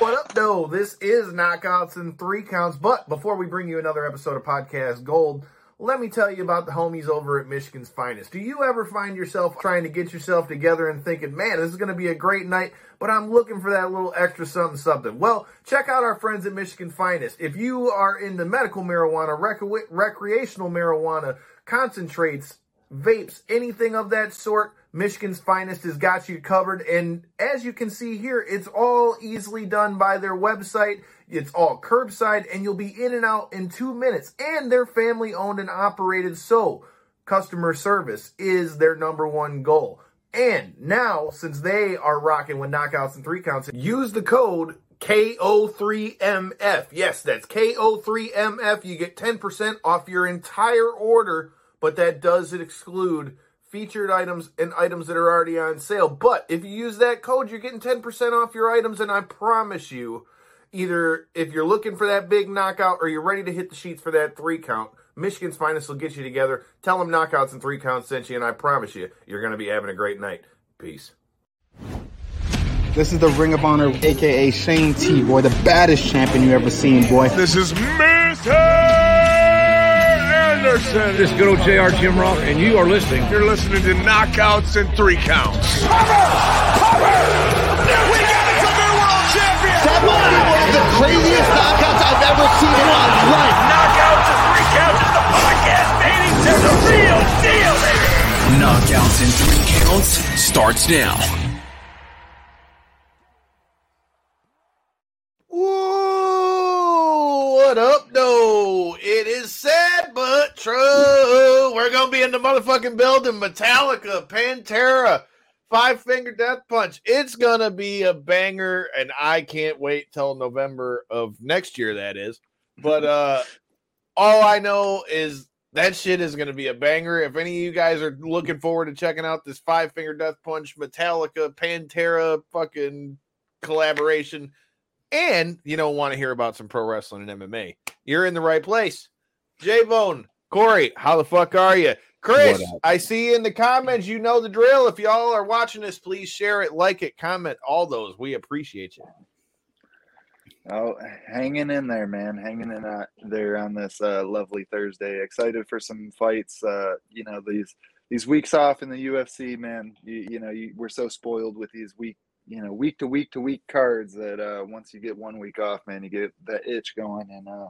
What up, though? This is Knockouts and Three Counts. But before we bring you another episode of Podcast Gold, let me tell you about the homies over at Michigan's Finest. Do you ever find yourself trying to get yourself together and thinking, man, this is going to be a great night, but I'm looking for that little extra something, something? Well, check out our friends at Michigan Finest. If you are into medical marijuana, rec- recreational marijuana, concentrates, vapes, anything of that sort, Michigan's Finest has got you covered. And as you can see here, it's all easily done by their website. It's all curbside, and you'll be in and out in two minutes. And they're family owned and operated, so customer service is their number one goal. And now, since they are rocking with knockouts and three counts, use the code KO3MF. Yes, that's KO3MF. You get 10% off your entire order, but that does exclude featured items and items that are already on sale. But if you use that code, you're getting 10% off your items, and I promise you, either if you're looking for that big knockout or you're ready to hit the sheets for that three count, Michigan's finest will get you together. Tell them knockouts and three counts sent you, and I promise you, you're going to be having a great night. Peace. This is the Ring of Honor, aka Shane T, boy, the baddest champion you ever seen, boy. This is Mr. Anderson. This good old JR Jim Ross, and you are listening. You're listening to Knockouts and Three Counts. Cover! Cover! We got it from their world champion! That might be one of the craziest knockouts I've ever seen in my life. Knockouts and Three Counts is the podcast, baby! There's a real deal, baby! Knockouts and Three Counts starts now. What up, though? It is sad but true. We're gonna be in the motherfucking building. Metallica, Pantera, Five Finger Death Punch. It's gonna be a banger, and I can't wait till November of next year. That is, but uh, all I know is that shit is gonna be a banger. If any of you guys are looking forward to checking out this Five Finger Death Punch, Metallica, Pantera, fucking collaboration and you don't want to hear about some pro wrestling and MMA, you're in the right place. J Bone, Corey, how the fuck are you? Chris, I see you in the comments. You know the drill. If y'all are watching this, please share it, like it, comment, all those. We appreciate you. Oh, hanging in there, man. Hanging in uh, there on this uh, lovely Thursday. Excited for some fights. Uh, you know these these weeks off in the UFC, man. You, you know you, we're so spoiled with these week you know week to week to week cards that uh, once you get one week off, man, you get that itch going. And uh,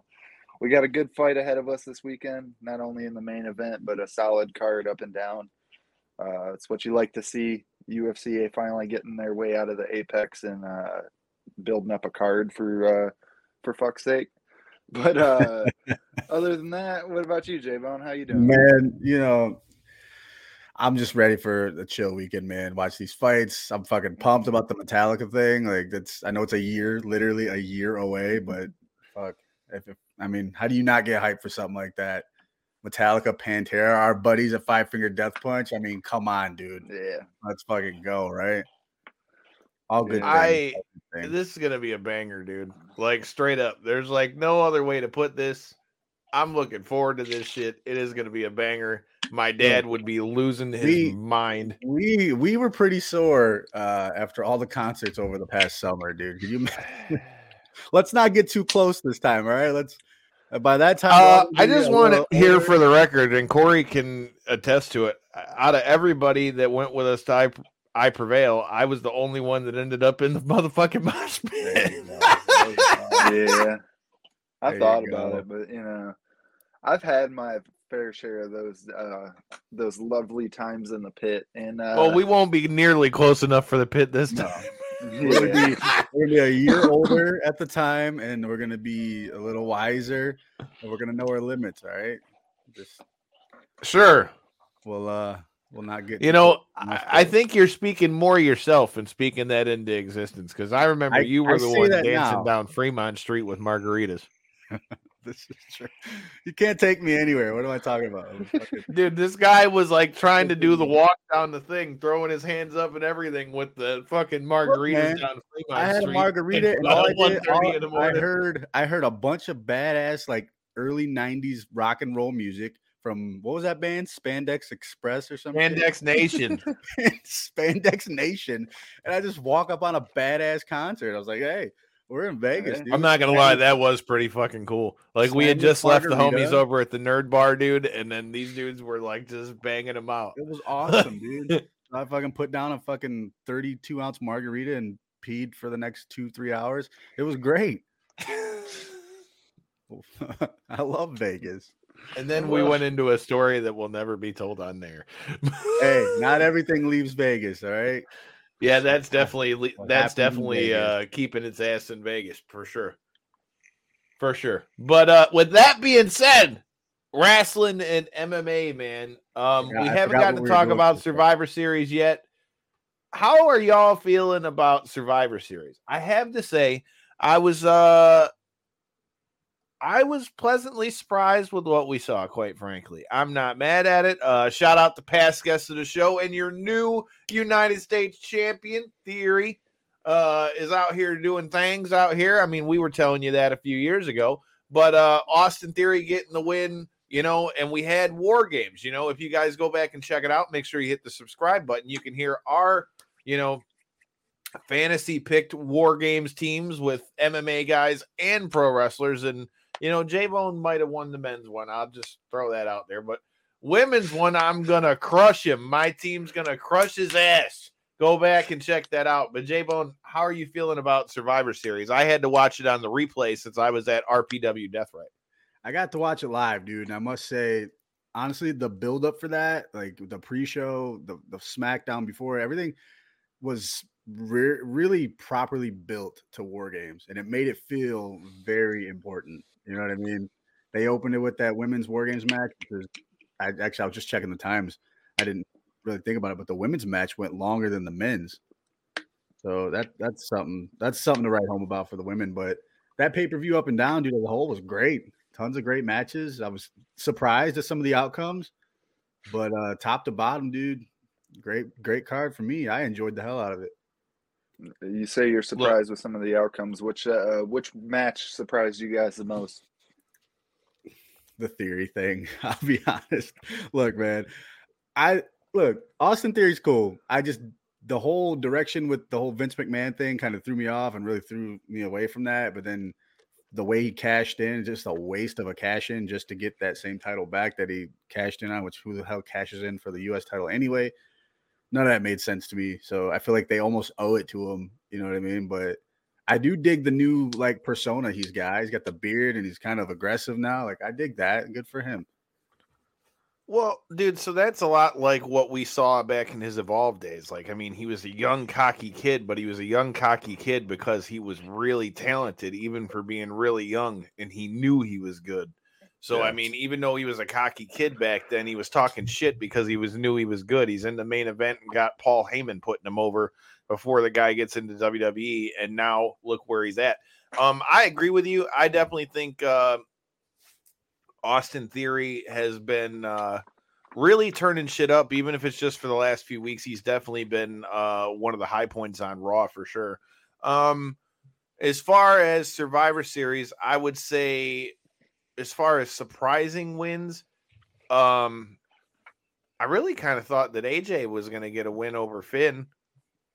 we got a good fight ahead of us this weekend, not only in the main event, but a solid card up and down. Uh, it's what you like to see. UFC finally getting their way out of the apex and uh, building up a card for uh, for fuck's sake. But uh, other than that, what about you, J Bone? How you doing? Man, you know, I'm just ready for the chill weekend, man. Watch these fights. I'm fucking pumped about the Metallica thing. Like that's I know it's a year, literally a year away, but fuck. If, if I mean, how do you not get hyped for something like that? Metallica, Pantera, our buddies at Five Finger Death Punch. I mean, come on, dude. Yeah. Let's fucking go, right? All good. I things. this is gonna be a banger, dude. Like straight up. There's like no other way to put this. I'm looking forward to this shit. It is gonna be a banger. My dad would be losing his We- mind. we we were pretty sore uh after all the concerts over the past summer, dude. Could you let's not get too close this time, all right? Let's uh, by that time Uh, I just want to little hear for the record, and Corey can attest to it. Out of everybody that went with us to I, I Prevail, I was the only one that ended up in the motherfucking mosh pit. yeah. I There thought about go. it, but you know, I've had my fair share of those uh those lovely times in the pit. And uh well, we won't be nearly close enough for the pit this No. time. We're gonna, be, we're gonna be a year older at the time, and we're gonna be a little wiser, and we're gonna know our limits. All right, just Sure. we'll uh we'll not get You know, I, I think you're speaking more yourself and speaking that into existence because I remember I- you I were the one dancing now. down Fremont Street with margaritas. this is true. You can't take me anywhere. What am I talking about? Fucking- Dude, this guy was like trying to do the walk down the thing, throwing his hands up and everything with the fucking margaritas man, down Fremont I had a margarita, and all I, did, all- I heard I heard a bunch of badass like early '90s rock and roll music from what was that band? Spandex Express or something. Spandex Nation. Spandex Nation, and I just walk up on a badass concert. I was like, "Hey, We're in Vegas, dude. I'm not gonna lie, that was pretty fucking cool. Like we had just left the homies over at the nerd bar, dude, and then these dudes were like just banging them out. It was awesome, dude. I fucking put down a fucking 32 ounce margarita and peed for the next two, three hours. It was great. I love Vegas. And then we went into a story that will never be told on there. Hey, not everything leaves Vegas, all right? Yeah, that's definitely that's definitely uh keeping its ass in Vegas for sure. For sure. But uh with that being said, wrestling and MMA, man. Um we haven't gotten to we talk about. Survivor Series yet. How are y'all feeling about Survivor Series? I have to say, I was uh I was pleasantly surprised with what we saw, quite frankly. I'm not mad at it. Uh shout out to past guests of the show and your new United States champion theory uh is out here doing things out here. I mean, we were telling you that a few years ago, but uh Austin Theory getting the win, you know, and we had war games, you know. If you guys go back and check it out, make sure you hit the subscribe button. You can hear our, you know, fantasy picked war games teams with MMA guys and pro wrestlers. And, you know, J Bone might have won the men's one. I'll just throw that out there. But women's one, I'm to crush him. My team's to crush his ass. Go back and check that out. But J Bone, how are you feeling about Survivor Series? I had to watch it on the replay since I was at RPW Death Right. I got to watch it live, dude. And I must say, honestly, the build up for that, like the pre show, the, the SmackDown before, everything was re- really properly built to War Games. And it made it feel very important. You know what I mean? They opened it with that women's War Games match. I actually, I was just checking the times. I didn't really think about it, but the women's match went longer than the men's. So that that's something that's something to write home about for the women. But that pay per view up and down, dude, a whole was great. Tons of great matches. I was surprised at some of the outcomes, but uh top to bottom, dude, great great card for me. I enjoyed the hell out of it. You say you're surprised with some of the outcomes. Which uh, which match surprised you guys the most? The theory thing. I'll be honest. Look, man, I look Austin Theory's cool. I just the whole direction with the whole Vince McMahon thing kind of threw me off and really threw me away from that. But then the way he cashed in, just a waste of a cash in just to get that same title back that he cashed in on, which who the hell cashes in for the US title anyway? None of that made sense to me. So I feel like they almost owe it to him. You know what I mean? But I do dig the new like persona he's got. He's got the beard and he's kind of aggressive now. Like I dig that. Good for him. Well, dude, so that's a lot like what we saw back in his evolved days. Like, I mean, he was a young, cocky kid, but he was a young, cocky kid because he was really talented, even for being really young, and he knew he was good. So, I mean, even though he was a cocky kid back then, he was talking shit because he was knew he was good. He's in the main event and got Paul Heyman putting him over before the guy gets into WWE, and now look where he's at. Um, I agree with you. I definitely think uh, Austin Theory has been uh, really turning shit up, even if it's just for the last few weeks. He's definitely been uh, one of the high points on Raw for sure. Um, as far as Survivor Series, I would say, as far as surprising wins, um, I really kind of thought that AJ was going to get a win over Finn.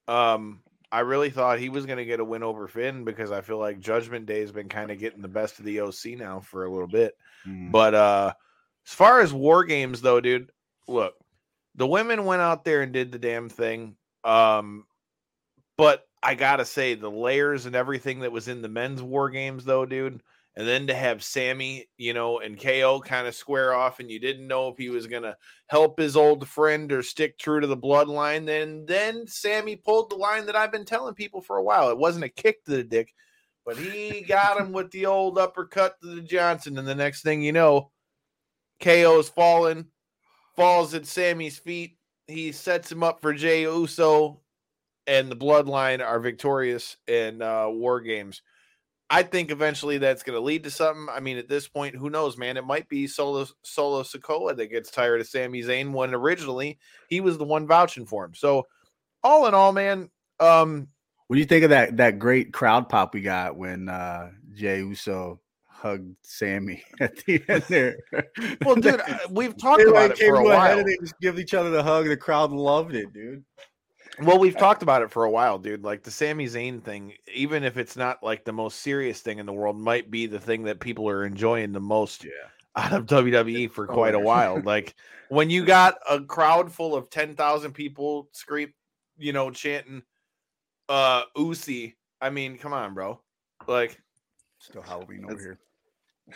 Um, I really thought he was going to get a win over Finn because I feel like Judgment Day has been kind of getting the best of the OC now for a little bit. Mm. But uh as far as war games though, dude, look, the women went out there and did the damn thing. Um but I got to say the layers and everything that was in the men's war games though, dude, and then to have Sami, you know, and KO kind of square off and you didn't know if he was going to help his old friend or stick true to the bloodline, then then Sami pulled the line that I've been telling people for a while. It wasn't a kick to the dick, but he got him with the old uppercut to the Johnson. And the next thing you know, KO is falling, falls at Sami's feet. He sets him up for Jay Uso, and the bloodline are victorious in uh, war games. I think eventually that's going to lead to something. I mean, at this point, who knows, man? It might be Solo Solo Sikoa that gets tired of Sami Zayn when originally he was the one vouching for him. So, all in all, man, um, What do you think of that that great crowd pop we got when uh Jay Uso hugged Sami at the end there? well, dude, we've talked about it came for a while. They just give each other the hug. The crowd loved it, dude. Well, we've talked about it for a while, dude. Like the Sami Zayn thing, even if it's not like the most serious thing in the world, might be the thing that people are enjoying the most Yeah. out of WWE for Oh, quite a while. Like when you got a crowd full of 10,000 people scream, you know, chanting uh Usi. I mean, come on, bro. Like Still Halloween over here.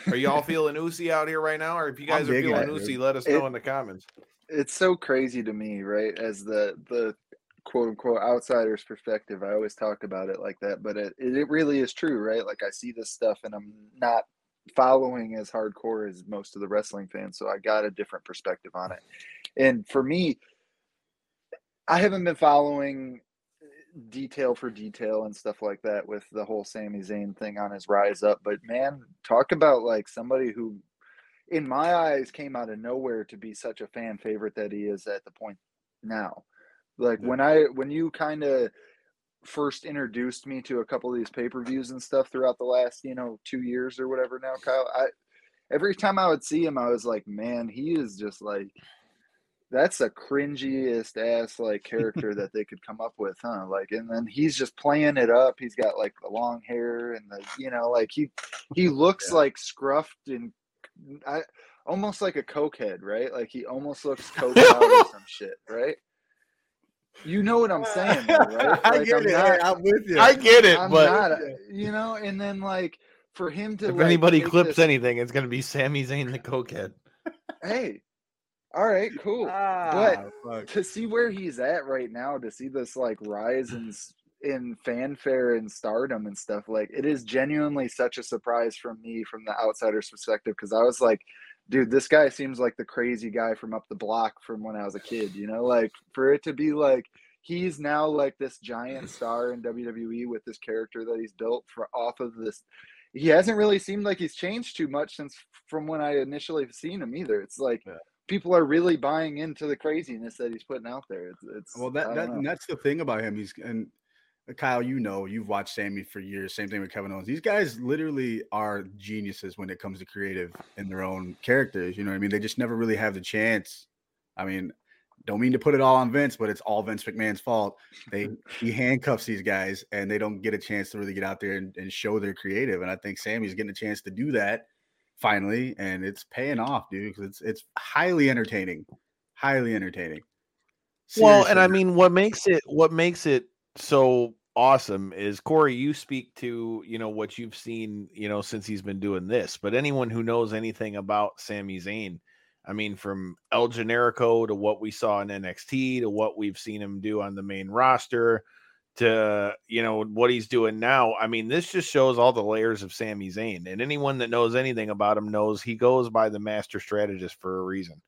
are y'all feeling Usi out here right now? Or if you guys I'm are feeling Usi, let us It- know in the comments. it's so crazy to me, right? As the the quote unquote outsider's perspective, I always talk about it like that, but it it really is true, right? Like I see this stuff and I'm not following as hardcore as most of the wrestling fans, so I got a different perspective on it. And for me, I haven't been following uh, detail for detail and stuff like that with the whole Sami Zayn thing on his rise up, but man, talk about like somebody who in my eyes came out of nowhere to be such a fan favorite that he is at the point now. Like Yeah. when I when you kind of first introduced me to a couple of these pay-per-views and stuff throughout the last, you know, 2 years or whatever now, Kyle, I every time I would see him I was like, man, he is just like that's the cringiest ass like character that they could come up with, huh? Like, and then he's just playing it up. He's got like the long hair and the, you know, like he he looks Yeah. like scruffed and I almost like a cokehead, right? Like he almost looks coked out or some shit, right? You know what I'm saying, though, right? I get I'm it. not- I'm with you. I get it, I'm but not, you know, and then like for him to if like, anybody clips this- anything, it's gonna be Sami Zayn the cokehead. hey, all right, cool. Ah, fuck. to see where he's at right now, to see this like rise in in fanfare and stardom and stuff, like it is genuinely such a surprise from me from the outsider's perspective because I was like, dude, this guy seems like the crazy guy from up the block from when I was a kid, you know, like for it to be like he's now like this giant star in WWE with this character that he's built for off of this. He hasn't really seemed like he's changed too much since from when I initially seen him either. It's like Yeah. people are really buying into the craziness that he's putting out there. It's, it's Well, that, that that's the thing about him. He's and Kyle, you know, you've watched Sami for years. Same thing with Kevin Owens. These guys literally are geniuses when it comes to creative in their own characters. You know what I mean? They just never really have the chance. I mean, don't mean to put it all on Vince, but it's all Vince McMahon's fault. They he handcuffs these guys and they don't get a chance to really get out there and, and show their creative. And I think Sami's getting a chance to do that finally, and it's paying off, dude. Because it's it's highly entertaining, highly entertaining. Well, and I mean, what makes it what makes it so awesome is Corey. You speak to you know what you've seen you know since he's been doing this, but anyone who knows anything about Sami Zayn, I mean, from El Generico to what we saw in NXT to what we've seen him do on the main roster to you know what he's doing now. I mean, this just shows all the layers of Sami Zayn, and anyone that knows anything about him knows he goes by the master strategist for a reason.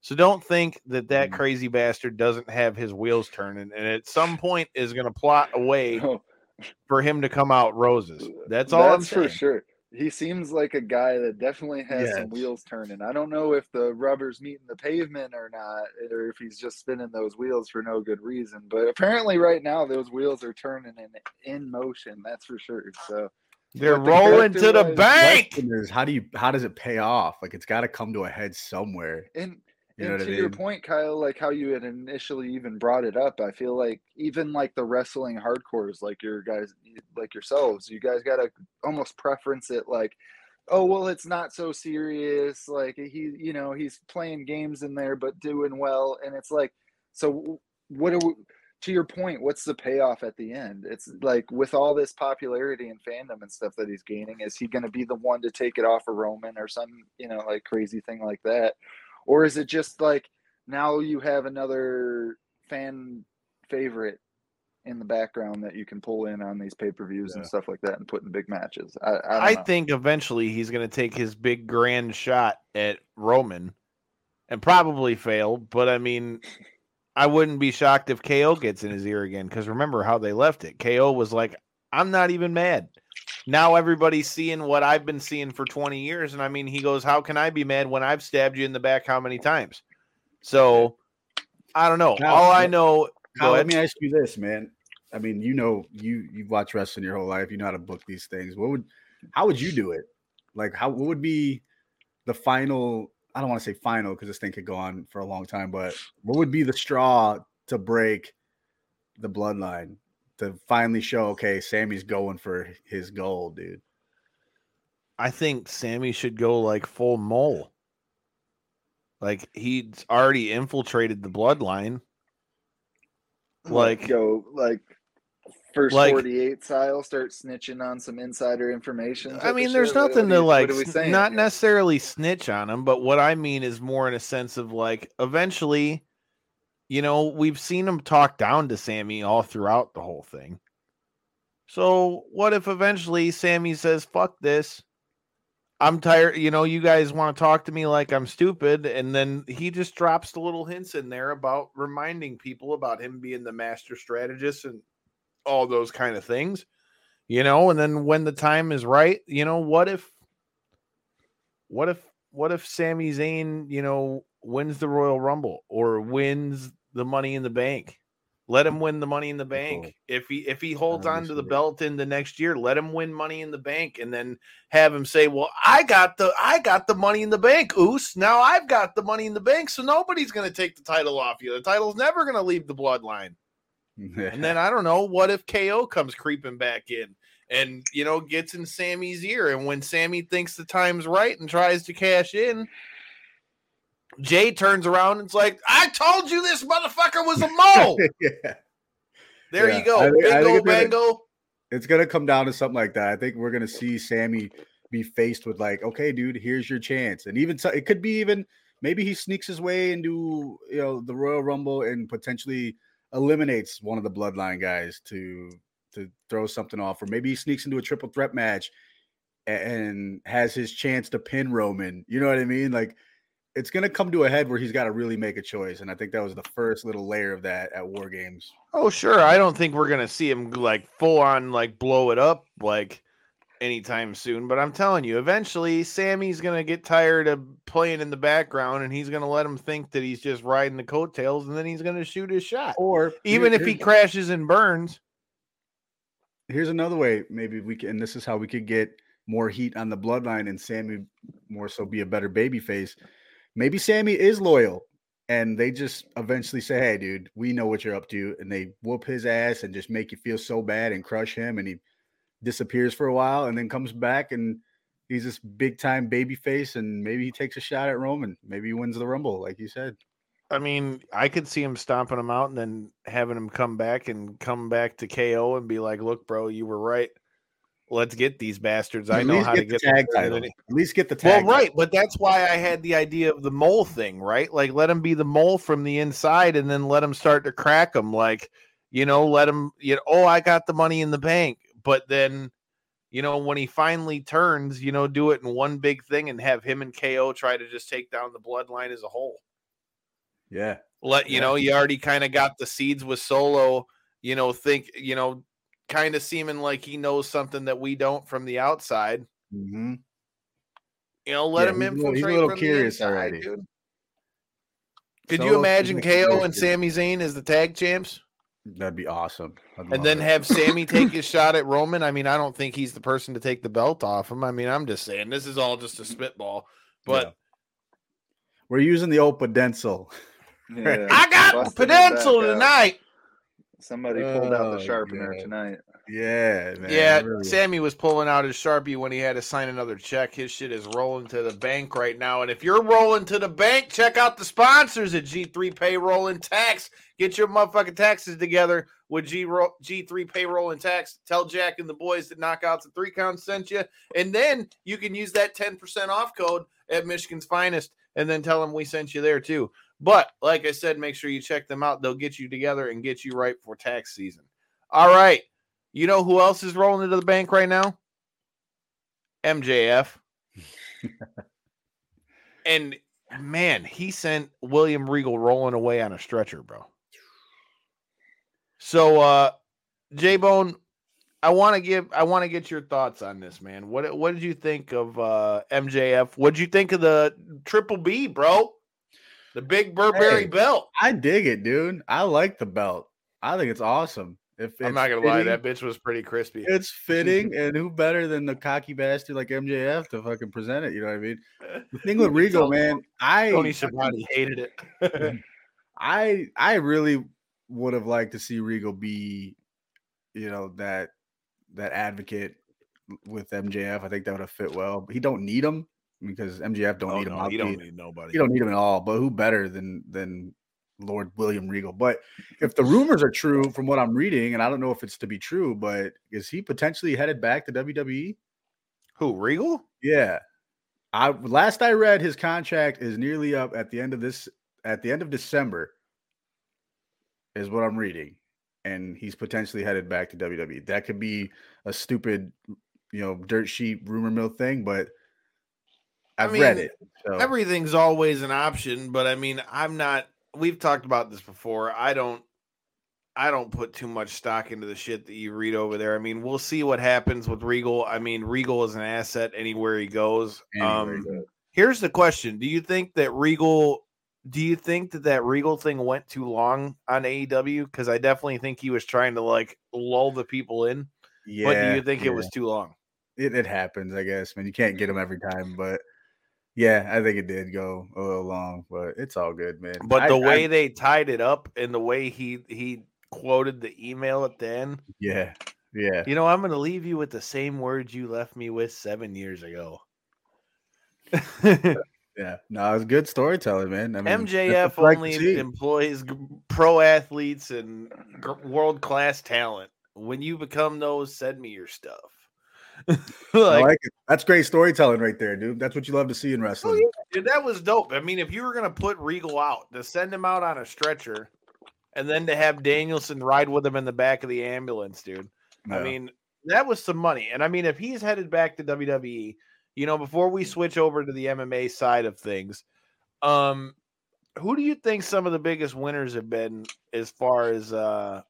So don't think that that Mm. crazy bastard doesn't have his wheels turning, and at some point is going to plot a way No, for him to come out roses. That's all I'm that's saying. for sure. He seems like a guy that definitely has some wheels turning. I don't know if the rubber's meeting the pavement or not, or if he's just spinning those wheels for no good reason. But apparently, right now, those wheels are turning in in motion. That's for sure. So They're the rolling to the bank. how do you how does it pay off? Like it's got to come to a head somewhere. And You and to I your point, Kyle, like how you had initially even brought it up, I feel like even like the wrestling hardcores, like your guys, like yourselves, you guys gotta almost preference it like, oh well, it's not so serious. Like he, you know, he's playing games in there, but doing well, and it's like, so what are we? To your point, what's the payoff at the end? It's like with all this popularity and fandom and stuff that he's gaining, is he going to be the one to take it off of Roman or some, you know, like crazy thing like that? Or is it just like now you have another fan favorite in the background that you can pull in on these pay-per-views and stuff like that and put in big matches i, I, I think eventually he's going to take his big grand shot at Roman and probably fail. But I mean, I wouldn't be shocked if KO gets in his ear again because remember how they left it. KO was like, I'm not even mad. Now everybody's seeing what I've been seeing for 20 years. And I mean, he goes, How can I be mad when I've stabbed you in the back how many times? So I don't know. Now, All I know. Let me ask you this, man. I mean, you know, you you've watched wrestling your whole life. You know how to book these things. What would, how would you do it? Like, how what would be the final? I don't want to say final because this thing could go on for a long time. But what would be the straw to break the bloodline to finally show okay, Sami's going for his goal, dude. I think Sami should go like full mole. Like he's already infiltrated the bloodline. Like go like first Like- 48 style start snitching on some insider information I type of mean, there's shit? Nothing what to are you- like, what are we not necessarily snitch on him, but what I mean is more in a sense of like, eventually, you know, we've seen him talk down to Sami all throughout the whole thing. So, what if eventually Sami says, fuck this? I'm tired. You know, you guys want to talk to me like I'm stupid. And then he just drops the little hints in there about reminding people about him being the master strategist and all those kind of things you know and then when the time is right you know what if what if what if Sami Zayn, you know, wins the Royal Rumble or wins the money in the bank? Let him win the money in the bank. If he if he holds on to the belt in the next year, let him win money in the bank and then have him say, Well, I got the I got the money in the bank, Oos. Now I've got the money in the bank, so nobody's gonna take the title off you. The title's never gonna leave the bloodline. And then I don't know, what if KO comes creeping back in and you know gets in Sami's ear, and when Sami thinks the time's right and tries to cash in, Jay turns around and's like, "I told you this motherfucker was a mole." yeah. There Yeah, you go, I think- bingo it's gonna- bango. It's gonna come down to something like that. I think we're gonna see Sami be faced with like, okay, dude, here's your chance, and even so, it could be even maybe he sneaks his way into you know the Royal Rumble and potentially eliminates one of the Bloodline guys to to throw something off, or maybe he sneaks into a triple threat match and has his chance to pin Roman. You know what I mean? Like it's gonna come to a head where he's got to really make a choice, and I think that was the first little layer of that at War Games. Oh, sure. I don't think we're gonna see him like full on like blow it up like anytime soon. But I'm telling you, eventually Sami's gonna get tired of playing in the background and he's gonna let him think that he's just riding the coattails and then he's gonna shoot his shot. Or Even if he crashes and burns. here's another way maybe we can this is how we could get more heat on the bloodline and Sami more so be a better baby face maybe Sami is loyal and they just eventually say hey dude we know what you're up to and they whoop his ass and just make you feel so bad and crush him and he disappears for a while and then comes back and he's this big time baby face and maybe he takes a shot at roman maybe he wins the rumble like you said I mean, I could see him stomping him out and then having him come back and come back to KO and be like, "Look, bro, you were right. Let's get these bastards. I know how to get get the tag them." title. At least get the tag. Well, right, but that's why I had the idea of the mole thing, right? Like, let him be the mole from the inside, and then let him start to crack him. Like, you know, let him, you know, oh, I got the money in the bank, but then, you know, when he finally turns, you know, do it in one big thing and have him and KO try to just take down the bloodline as a whole. yeah Let you Yeah. know, you already kind of got the seeds with Solo. You know, think you know, kind of seeming like he knows something that we don't from the outside. mm-hmm. You know, let Yeah, him he's a little- infiltrate he's a little from curious the inside, already. dude. Could Solo's you imagine making KO choices. and Sami Zayn as the tag champs, that'd be awesome I'd and then it. have Sami take his shot at Roman? I mean, I don't think he's the person to take the belt off him. I mean, I'm just saying this is all just a spitball. But Yeah. we're using the old pencil Yeah, I got busting it back pencil out. tonight. Somebody pulled out Oh, the sharpener God. tonight. Yeah, man. yeah. Sami was pulling out his sharpie when he had to sign another check. His shit is rolling to the bank right now. And if you're rolling to the bank, check out the sponsors at G3 Payroll and Tax. Get your motherfucking taxes together with G G3 Payroll and Tax. Tell Jack and the boys that Knockouts and Three Counts sent you, and then you can use that 10% off code at Michigan's Finest, and then tell them we sent you there too. But like I said, make sure you check them out. They'll get you together and get you right for tax season. All right. You know who else is rolling into the bank right now? MJF. and man, he sent William Regal rolling away on a stretcher, bro. So uh J Bone, I want to give I want to get your thoughts on this, man. What what did you think of uh MJF? What did you think of the triple B, bro? The big Burberry Hey. belt. I dig it, dude. I like the belt. I think it's awesome. If I'm not gonna lie, that bitch was pretty crispy. it's fitting, and who better than the cocky bastard like MJF to fucking present it? You know what I mean? The thing with Regal, man, I Tony Schiavone hated it. Mm-hmm. I I really would have liked to see Regal be, you know, that that advocate with MJF. I think that would have fit well. But he don't need him because MJF don't Oh, need him. no, you don't need nobody. You don't need him at all. But who better than than Lord William Regal? But if the rumors are true from what I'm reading, and I don't know if it's to be true, but is he potentially headed back to WWE? Who Regal? Yeah. I last I read his contract is nearly up at the end of this at the end of December is what I'm reading. And he's potentially headed back to WWE. That could be a stupid, you know, dirt sheet rumor mill thing, but I I've read mean, it. So Everything's always an option, but I mean, I'm not. We've talked about this before. I don't. I don't put too much stock into the shit that you read over there. I mean, we'll see what happens with Regal. I mean, Regal is an asset anywhere he goes. Anywhere he um, goes. here's the question: Do you think that Regal? Do you think that that Regal thing went too long on AEW? Because I definitely think he was trying to like lull the people in. yeah, but do you think it was too long? it, it happens, I guess. Man, you can't get them every time, but yeah, I think it did go a little long, but it's all good, man. But I- the I- way they tied it up and the way he he quoted the email at the end, yeah, yeah, you know, I'm going to leave you with the same words you left me with seven years ago. yeah. No, it's good storytelling, man. I mean, MJF like only employs pro athletes and world class talent. When you become those, send me your stuff. I like, like it. That's great storytelling right there, dude. That's what you love to see in oh, wrestling. yeah, dude, that was dope. I mean, if you were gonna put Regal out, to send him out on a stretcher, and then to have Danielson ride with him in the back of the ambulance, dude. I mean, that was some money. And I mean, if he's headed back to WWE, you know, before we switch over to the MMA side of things, um, who do you think some of the biggest winners have been as far as uh,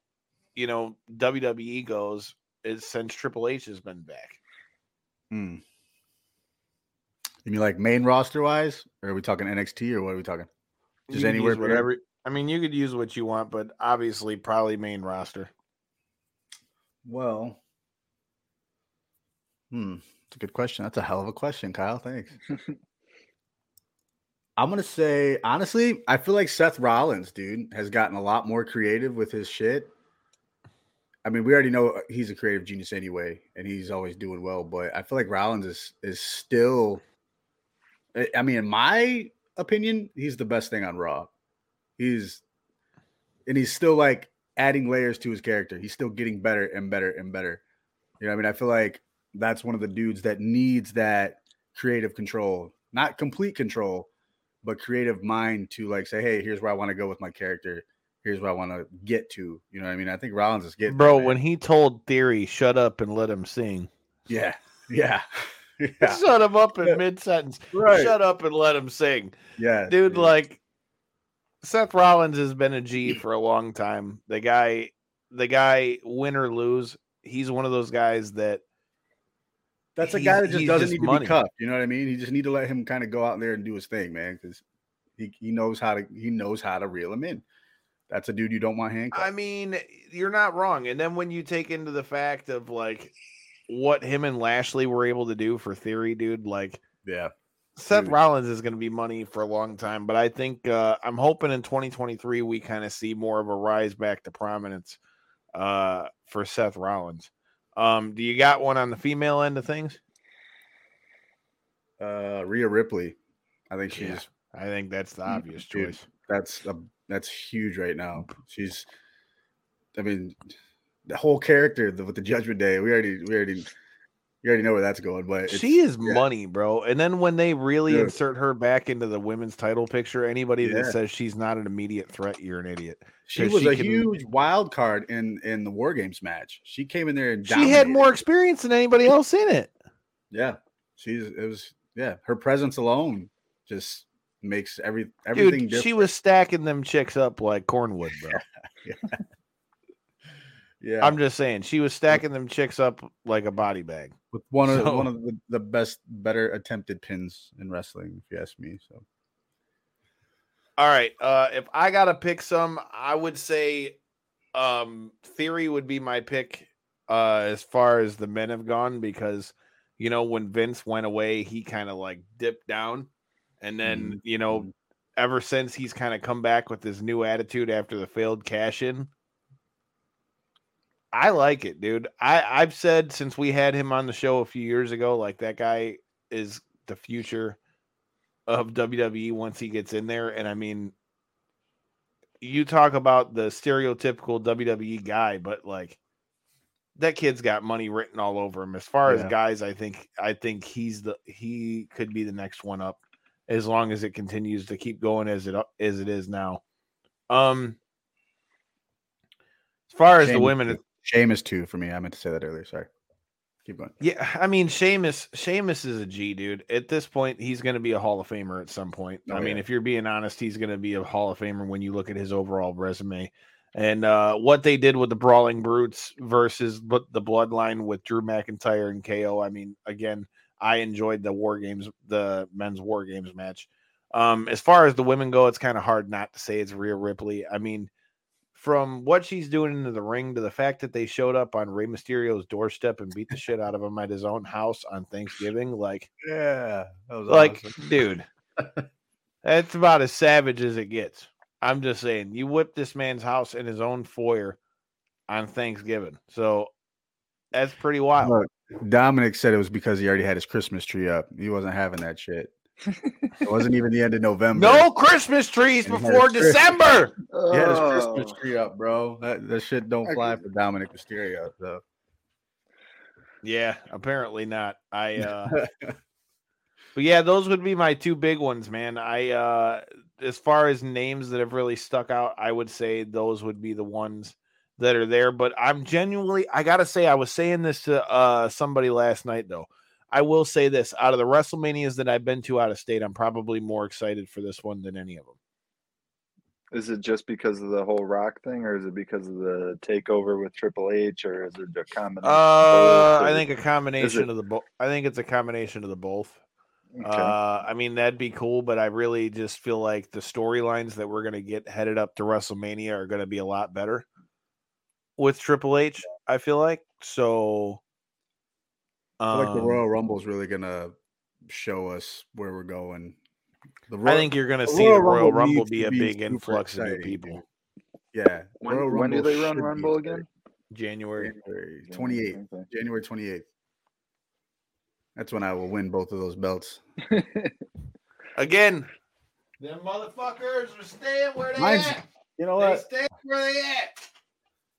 you know, WWE goes is since Triple H has been back? Hmm. You mean like main roster wise, or are we talking NXT, or what are we talking? Just anywhere, whatever. I mean, you could use what you want, but obviously, probably main roster. Well, hmm, it's a good question. That's a hell of a question, Kyle. Thanks. I'm gonna say honestly, I feel like Seth Rollins, dude, has gotten a lot more creative with his shit. I mean, we already know uh, he's a creative genius anyway, and he's always doing well. But I feel like Rollins is is still. I- I mean, in my opinion, he's the best thing on Raw. He's, and he's still like adding layers to his character. He's still getting better and better and better. You know, I mean, I feel like that's one of the dudes that needs that creative control, not complete control, but creative mind to like say, hey, here's where I want to go with my character. Here's what I want to get to. You know what I mean? I think Rollins is getting Bro, there, when he told Theory, shut up and let him sing. yeah, yeah, yeah, Shut him up in Yeah. mid sentence. right, Shut up and let him sing. yeah, Dude, like Seth Rollins has been a G for a long time. The guy, the guy, win or lose, he's one of those guys that that's a guy that just doesn't just need to money. be cuffed. You know what I mean? You just need to let him kind of go out there and do his thing, man, because he, he knows how to he knows how to reel him in. That's a dude you don't want handcuffed. I mean, you're not wrong. And then when you take into the fact of like what him and Lashley were able to do for Theory, dude, like yeah, Seth Dude. Rollins is going to be money for a long time, but I think uh, I'm hoping in 2023 we kind of see more of a rise back to prominence uh, for Seth Rollins. Um, do you got one on the female end of things? uh, Rhea Ripley. I think she's Yeah. I think that's the obvious Dude. choice. that's a, that's huge right now. She's, I mean, the whole character the, with the Judgment Day. We already we already you already know where that's going. But She is yeah. money, bro. And then when they really Dude. insert her back into the women's title picture, anybody Yeah. that says she's not an immediate threat, you're an idiot. She was she a can- huge wild card in in the War Games match. She came in there and She had more experience than anybody else in it. Yeah, she's it was yeah. Her presence alone just makes every everything Dude, she was stacking them chicks up like cornwood, bro. yeah, I'm just saying, she was stacking them chicks up like a body bag. with one of so- one of the, the best, better attempted pins in wrestling, if you ask me. So All right. Uh if I gotta pick some, I would say um Theory would be my pick uh as far as the men have gone because you know when Vince went away, he kind of like dipped down. And then, Mhm, you know, ever since he's kind of come back with his new attitude after the failed cash in. I like it, dude. I I've said since we had him on the show a few years ago, like that guy is the future of WWE once he gets in there. And I mean, you talk about the stereotypical WWE guy, but like that kid's got money written all over him. As far Yeah. as guys, I think I think he's the he could be the next one up as long as it continues to keep going as it as it is now. Um as far as the women, too. Sheamus too for me. I meant to say that earlier. Sorry. Keep going. yeah, I mean Sheamus Sheamus is a G dude. At this point, he's going to be a Hall of Famer at some point. Oh, I mean, if you're being honest, he's going to be a Hall of Famer when you look at his overall resume. And uh, what they did with the Brawling Brutes versus but the Bloodline with Drew McIntyre and KO. I mean, again, I enjoyed the War Games, the men's War Games match. Um, as far as the women go, it's kind of hard not to say it's Rhea Ripley. I mean, from what she's doing into the ring to the fact that they showed up on Rey Mysterio's doorstep and beat the shit out of him at his own house on Thanksgiving, like, Yeah. That was like, awesome. dude, that's about as savage as it gets. I'm just saying, you whipped this man's house in his own foyer on Thanksgiving, so that's pretty wild. Look, Dominik said it was because he already had his Christmas tree up. He wasn't having that shit. It wasn't even the end of November. No Christmas trees And he had before his Christmas- December. He had his. Christmas tree up, bro. That, that shit don't fly for Dominik Mysterio. So. Yeah, apparently not. I uh But yeah, those would be my two big ones, man. I uh as far as names that have really stuck out, I would say those would be the ones that are there, but I'm genuinely I got to say I was saying this to uh somebody last night though. I will say this, out of the WrestleManias that I've been to out of state, I'm probably more excited for this one than any of them. Is it just because of the whole Rock thing, or is it because of the takeover with Triple H, or is it a combination? Uh I think a combination it- of the both. I think it's a combination of the both. Okay. Uh, I mean, that'd be cool, but I really just feel like the storylines that we're going to get headed up to WrestleMania are going to be a lot better with Triple H. I feel like so. I feel like the um, Royal Rumble is really gonna show us where we're going. The I think you're going to the see the Royal Rumble needs be a big super influx of new people. Yeah. when, Royal when do they run Rumble again? January. January 28th. January 28th. That's when I will win both of those belts. Again, them motherfuckers are staying where they Mine's- at. You know what? They what? stay where they at.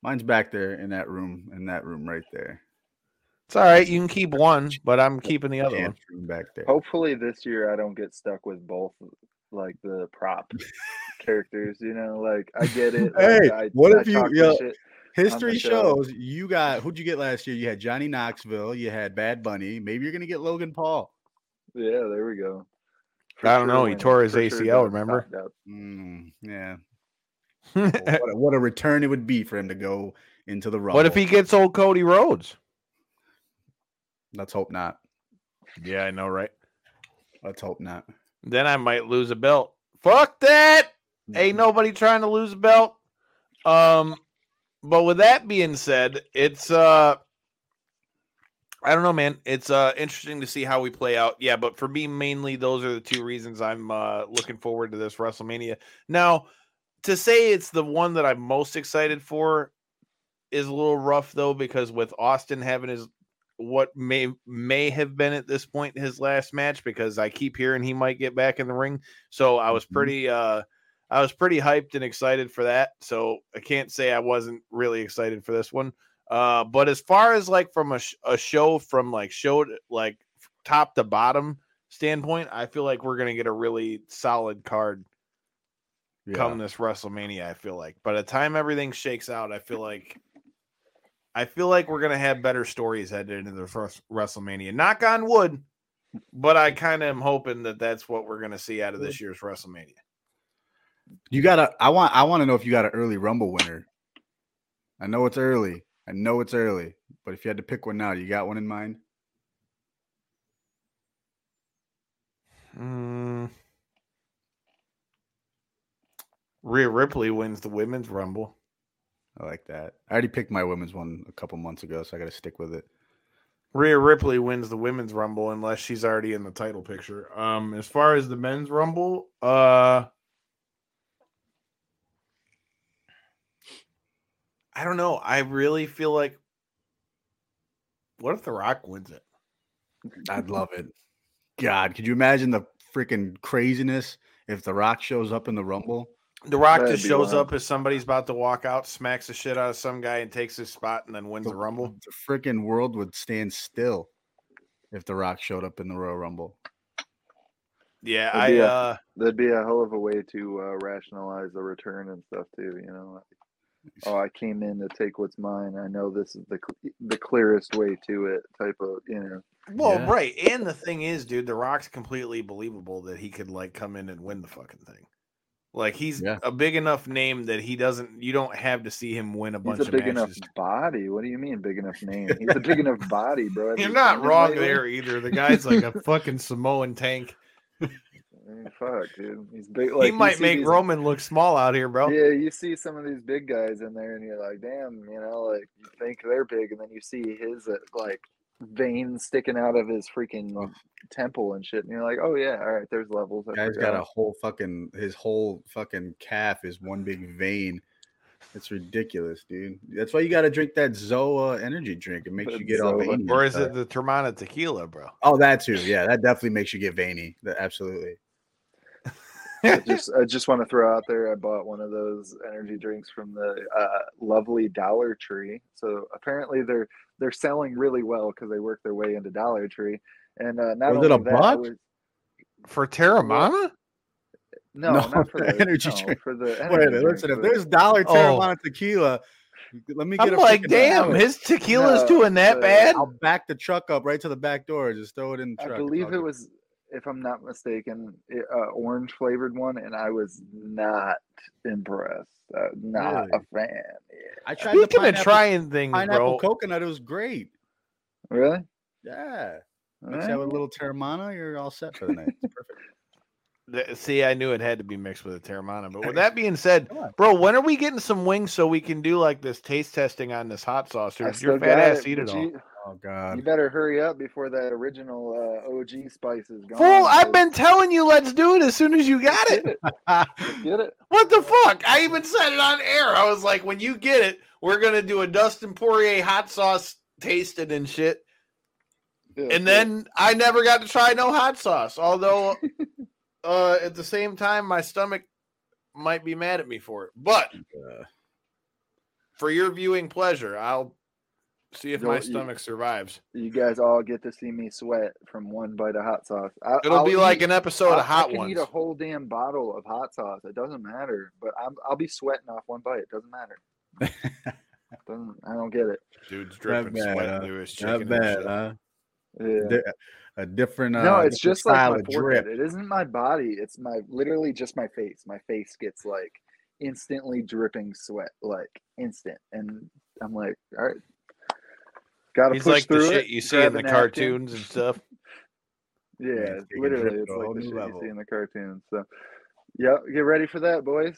Mine's back there in that room, in that room right there. It's all right. You can keep one, but I'm keeping the other one. Back there. Hopefully this year I don't get stuck with both, like the prop characters. You know, like I get it. like, Hey, I, what I if you- yo, shit. History show. shows you got who'd you get last year? You had Johnny Knoxville, you had Bad Bunny. Maybe you're gonna get Logan Paul. Yeah, there we go. I don't know, he tore his For sure ACL, remember? Mm, yeah. Well, what, a, what a return it would be for him to go into the Rumble. what if he gets old Cody Rhodes? Let's hope not. Yeah, I know, right? Let's hope not. Then I might lose a belt. Fuck that. Ain't nobody trying to lose a belt. Um, but with that being said, it's uh I don't know, man. It's uh interesting to see how we play out. Yeah, but for me, mainly those are the two reasons I'm uh looking forward to this WrestleMania. Now, to say it's the one that I'm most excited for is a little rough though, because with Austin having his what may may have been at this point his last match because I keep hearing he might get back in the ring. So I was Mhm. pretty uh I was pretty hyped and excited for that. So I can't say I wasn't really excited for this one. Uh but as far as like from a, sh- a show from like show to, like top to bottom standpoint, I feel like we're going to get a really solid card Yeah. come this WrestleMania. I feel like by the time everything shakes out, I feel like I feel like we're gonna have better stories headed into the first WrestleMania. Knock on wood, but I kind of am hoping that that's what we're gonna see out of this year's WrestleMania. You gotta. I want. I want to know if you got an early Rumble winner. I know it's early. I know it's early, but if you had to pick one now, you got one in mind. Mm. Rhea Ripley wins the women's rumble. I like that. I already picked my women's one a couple months ago, so I got to stick with it. Rhea Ripley wins the women's rumble unless she's already in the title picture. Um, as far as the men's rumble, uh, I don't know. I really feel like, what if The Rock wins it? I'd love it. God, could you imagine the freaking craziness if The Rock shows up in the rumble? The Rock That'd just shows wild. up as somebody's about to walk out, smacks the shit out of some guy, and takes his spot, and then wins the Rumble. The freaking world would stand still if The Rock showed up in the Royal Rumble. Yeah, That'd I be a- uh, That'd be a hell of a way to uh, rationalize the return and stuff too. You know, oh, I came in to take what's mine. I know this is the the clearest way to it. Type of you know. well, Yeah. right. And the thing is, dude, The Rock's completely believable that he could like come in and win the fucking thing. Like he's Yeah. a big enough name that he doesn't. You don't have to see him win a bunch He's a of big enough matches. body. What do you mean big enough name? He's a big enough body, bro. Have You're you not wrong lately? there either. The guy's like a fucking Samoan tank. I mean, fuck, dude. He's big. Like he might make these- Roman look small out here, bro. Yeah, you see some of these big guys in there, and you're like, damn, you know, like you think they're big, and then you see his uh, like veins sticking out of his freaking oh. temple and shit, and you're like, oh yeah, all right, there's levels. I Guy's got a whole fucking his whole fucking calf is one big vein. It's ridiculous, dude. That's why you got to drink that Zoa energy drink. It makes you get all Zoa. veiny. Or is it the Teremana tequila, bro? Oh, that too. Yeah, that definitely makes you get veiny. That absolutely. I just I just want to throw out there I bought one of those energy drinks from the uh, lovely Dollar Tree. So apparently they're they're selling really well because they work their way into Dollar Tree. And uh, not Was it only a that, I buck? was- For Teremana? no, No, not for the the energy no, drink. for the Wait a minute, drink, listen. If there's Dollar Oh. Teremana tequila, let me get I'm a like, damn, his tequila's No, doing that the- bad. I'll back the truck up right to the back door. Just throw it in the I truck. It's believe it good. was, if I'm not mistaken, uh, orange flavored one, and I was not impressed. Uh, not a Really? fan. I tried the Speaking of pineapple, trying things, pineapple bro. coconut. It was great. Yeah. Really? Yeah. All Mix that with a little Teremana, you're all set for the night. It's perfect. See, I knew it had to be mixed with a Teremana. But with that being said, bro, when are we getting some wings so we can do like this taste testing on this hot sauce? Or your fat ass it. eat it all? You, Oh you better hurry up before that original uh, OG spice is gone. Fool, I've been telling you, let's do it as soon as you got it. Get it? What the fuck? I even said it on air. I was like, when you get it, we're gonna do a Dustin Poirier hot sauce tasting and shit. Yeah, And yeah. then I never got to try no hot sauce. Although uh at the same time my stomach might be mad at me for it. But Uh, for your viewing pleasure, I'll see if my Don't you- stomach survives. you guys all get to see me sweat from one bite of hot sauce. I, It'll I'll be like an episode I, of Hot Ones. I can Ones. eat a whole damn bottle of hot sauce. It doesn't matter. But I'm, I'll be sweating off one bite. It doesn't matter. doesn't, I don't get it. Dude's dripping bad, sweat huh? into his chicken. and bad, huh? Yeah. A different. Uh, no, it's different just like my forehead. drip. It isn't my body. It's my literally just my face. My face gets like instantly dripping sweat, like instant, and I'm like, all right, gotta He's push like the shit it, you see in the cartoons and stuff. Yeah, it's literally, it's like the shit level. you see in the cartoons. So, yeah, get ready for that, boys.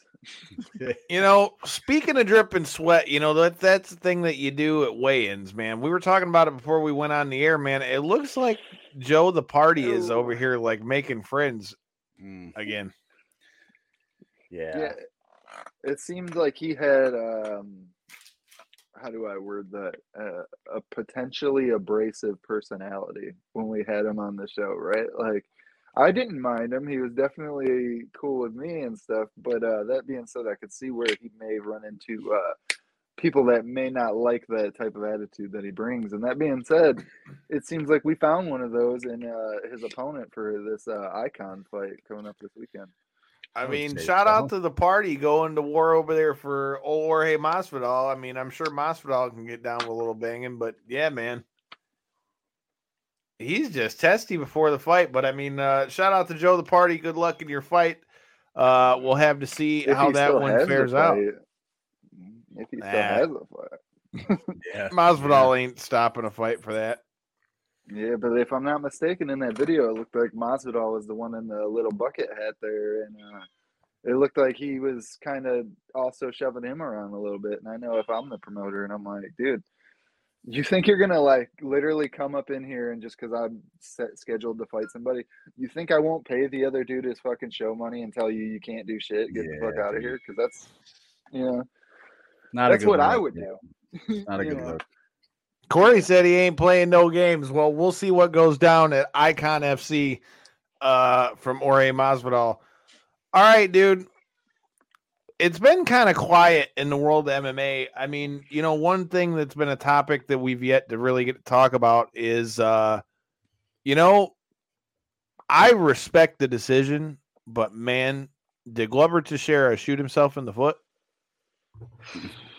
You know, speaking of drip and sweat, you know that that's the thing that you do at weigh-ins, man. We were talking about it before we went on the air, man. It looks like Joe the party is over here like making friends Mm, again. yeah. Yeah, it seemed like he had um, how do I word that? Uh, a potentially abrasive personality when we had him on the show, right? Like, I didn't mind him. He was definitely cool with me and stuff. But uh, that being said, I could see where he may run into uh, people that may not like that type of attitude that he brings. And that being said, it seems like we found one of those in uh, his opponent for this uh, icon fight coming up this weekend. I I mean, shout so. out to the party going to war over there for old Jorge Masvidal. I mean, I'm sure Masvidal can get down with a little banging, but yeah, man. He's just testy before the fight, but I mean, uh, shout out to Joe the party. Good luck in your fight. Uh, we'll have to see If how that one fares out. If he still Nah. has a fight. Yeah. Masvidal ain't stopping a fight for that. Yeah, but if I'm not mistaken, in that video, it looked like Masvidal was the one in the little bucket hat there, and uh, it looked like he was kind of also shoving him around a little bit. And I know if I'm the promoter, and I'm like, dude, you think you're gonna like literally come up in here and just because I'm set, scheduled to fight somebody, you think I won't pay the other dude his fucking show money and tell you you can't do shit, get the fuck Yeah, out of here? Because that's, you know. Not a That's what I would do. Not a good look. Corey said he ain't playing no games. Well, we'll see what goes down at Icon FC uh, from Ore Masvidal. All right, dude. It's been kind of quiet in the world of MMA. I mean, you know, one thing that's been a topic that we've yet to really get to talk about is, uh, you know, I respect the decision, but man, did Glover Teixeira shoot himself in the foot?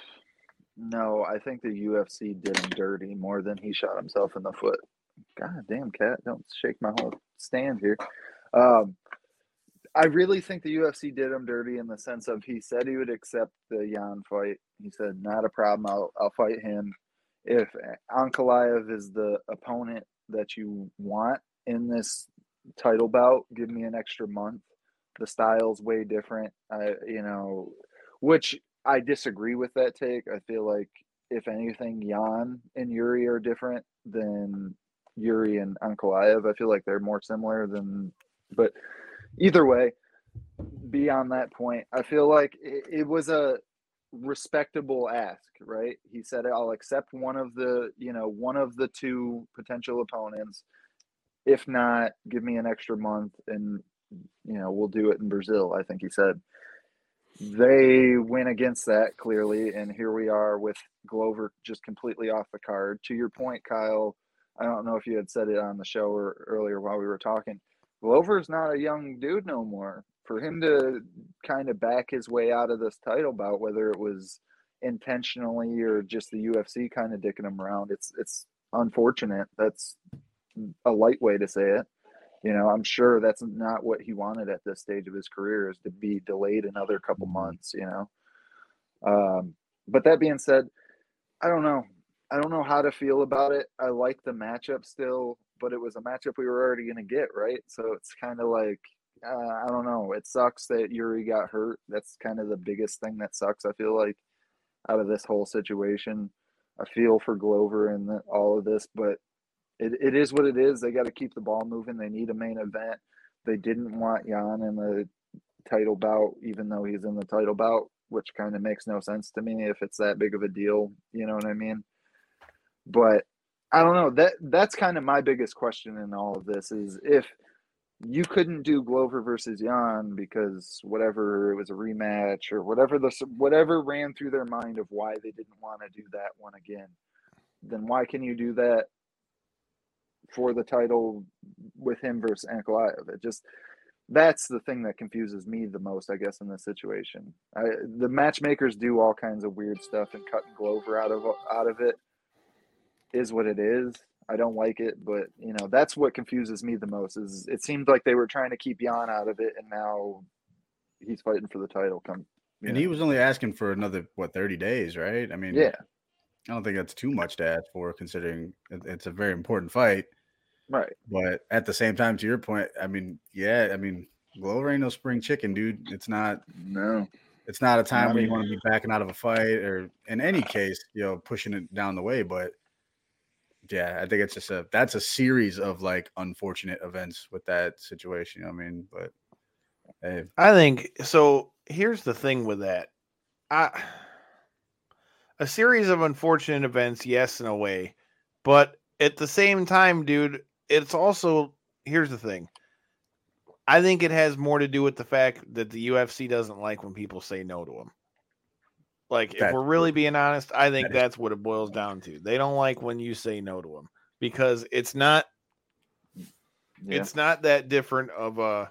No, I think the UFC did him dirty more than he shot himself in the foot. God damn, cat! Don't shake my whole stand here. Um, I really think the UFC did him dirty in the sense of he said he would accept the Jan fight. He said, "Not a problem. I'll I'll fight him." If Ankalaev is the opponent that you want in this title bout, give me an extra month. The style's way different. I, you know, which I disagree with that take. I feel like if anything, Jan and Yuri are different than Yuri and Ankalaev. I feel like they're more similar than, but either way, beyond that point, I feel like it, it was a respectable ask, right? He said, "I'll accept one of the, you know, one of the two potential opponents. If not, give me an extra month, and you know, we'll do it in Brazil." I think he said they went against that clearly and here we are with glover just completely off the card. To your point kyle i don't know if you had said it on the show or earlier while we were talking. Glover's not a young dude no more. For him to kind of back his way out of this title bout whether it was intentionally or just the ufc kind of dicking him around it's it's unfortunate. That's a light way to say it you know, I'm sure that's not what he wanted at this stage of his career is to be delayed another couple months, you know. Um, but that being said, I don't know. I don't know how to feel about it. I like the matchup still, but it was a matchup we were already going to get, right? So it's kind of like, uh, I don't know. It sucks that Yuri got hurt. That's kind of the biggest thing that sucks, I feel like, out of this whole situation. I feel for Glover and all of this, but it, it is what it is. They got to keep the ball moving. They need a main event. They didn't want Jan in the title bout, even though he's in the title bout, which kind of makes no sense to me if it's that big of a deal. You know what I mean? But I don't know. That that's kind of my biggest question in all of this is if you couldn't do Glover versus Jan because whatever it was a rematch or whatever the whatever ran through their mind of why they didn't want to do that one again, then why can you do that for the title with him versus Ankalaev. It just that's the thing that confuses me the most, I guess, in this situation. I, the matchmakers do all kinds of weird stuff, and cutting Glover out of out of it is what it is. I don't like it, but you know that's what confuses me the most. Is it seemed like they were trying to keep Jan out of it, and now he's fighting for the title. Come, And know. he was only asking for another what thirty days, right? I mean, yeah, I don't think that's too much to ask for, considering it's a very important fight. Right. But at the same time, to your point, I mean, yeah, I mean, Glover ain't no spring chicken, dude. It's not. No, It's not a time Not where you want to be backing out of a fight, or in any case, you know, pushing it down the way. But yeah, I think it's just a that's a series of like unfortunate events with that situation. You know what I mean, but hey, I think so. Here's the thing with that. I a series of unfortunate events, yes, in a way, but at the same time, dude, it's also here's the thing. I think it has more to do with the fact that the UFC doesn't like when people say no to them. Like, if we're really being honest, I think That is- that's what it boils down to. They don't like when you say no to them because it's not yeah. it's not that different of a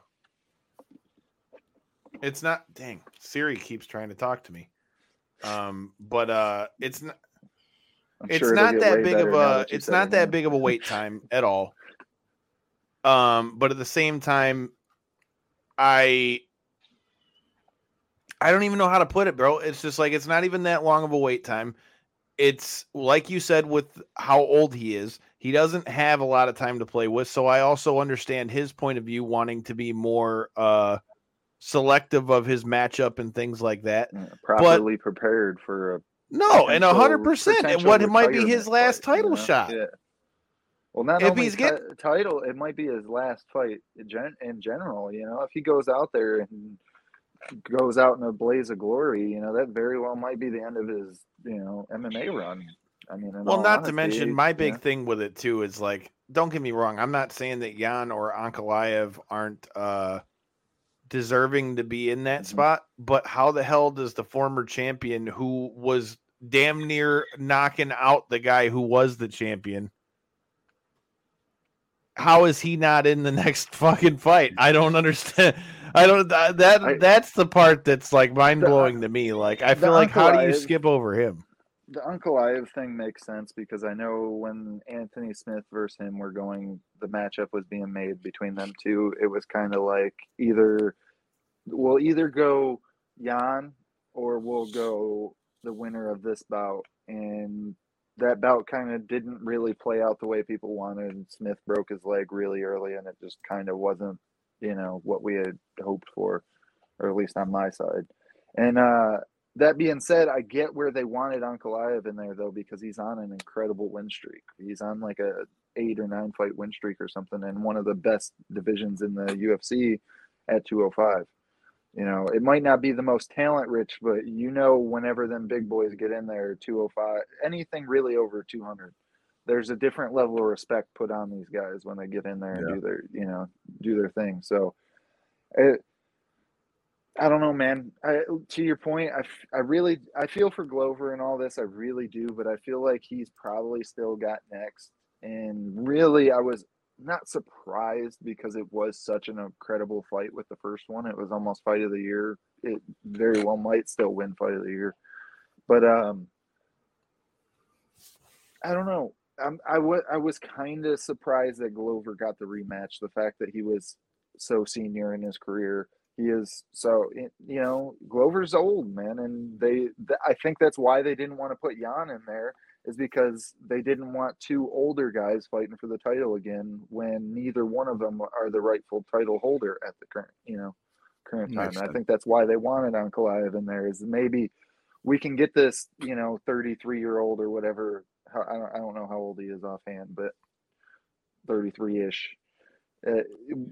it's not dang siri keeps trying to talk to me um but uh it's not I'm it's sure not that big of a it's not that name. big of a wait time at all um but at the same time i i don't even know how to put it bro. It's just like it's not even that long of a wait time. It's like you said with how old he is he doesn't have a lot of time to play with. So i also understand his point of view wanting to be more uh selective of his matchup and things like that. Yeah, properly prepared for a no and a hundred percent what it might be his last you title know? shot. Yeah. Well, not If only he's ti- get- title, it might be his last fight in, gen- in general. You know, if he goes out there and goes out in a blaze of glory, you know, that very well might be the end of his, you know, MMA run. I mean, Well, not honesty, to mention my big yeah. thing with it too is like, don't get me wrong, I'm not saying that Jan or Ankalaev aren't uh deserving to be in that Mhm. spot, but how the hell does the former champion who was damn near knocking out the guy who was the champion? How is he not in the next fucking fight? I don't understand. I don't that, I- that's the part that's like mind blowing to me. Like I feel like how do you Ankalaev- skip over him? the Ankalaev thing makes sense because I know when Anthony Smith versus him were going, the matchup was being made between them two. It was kind of like either we'll either go Jan or we'll go the winner of this bout, and that bout kind of didn't really play out the way people wanted. Smith broke his leg really early, and it just kind of wasn't, you know, what we had hoped for, or at least on my side. And uh, that being said, I get where they wanted Ankalaev in there though because he's on an incredible win streak. He's on like a eight or nine fight win streak or something, and one of the best divisions in the UFC at 205. You know, it might not be the most talent rich, but you know, whenever them big boys get in there, 205, anything really over 200, there's a different level of respect put on these guys when they get in there and Yeah. do their, you know, do their thing. So, it, I don't know, man. I, to your point, I, I really I feel for Glover and all this. I really do, but I feel like he's probably still got next. And really, I was not surprised because it was such an incredible fight with the first one. It was almost fight of the year. It very well might still win fight of the year, but um, I don't know. I'm, I was I was kind of surprised that Glover got the rematch. The fact that he was so senior in his career he is so you know Glover's old man, and they. th- I think that's why they didn't want to put Jan in there is because they didn't want two older guys fighting for the title again when neither one of them are the rightful title holder at the current you know current time. I think that's why they wanted Ankalaev in there is maybe we can get this you know 33 year old or whatever. I don't I don't know how old he is offhand, but 33 ish. Uh,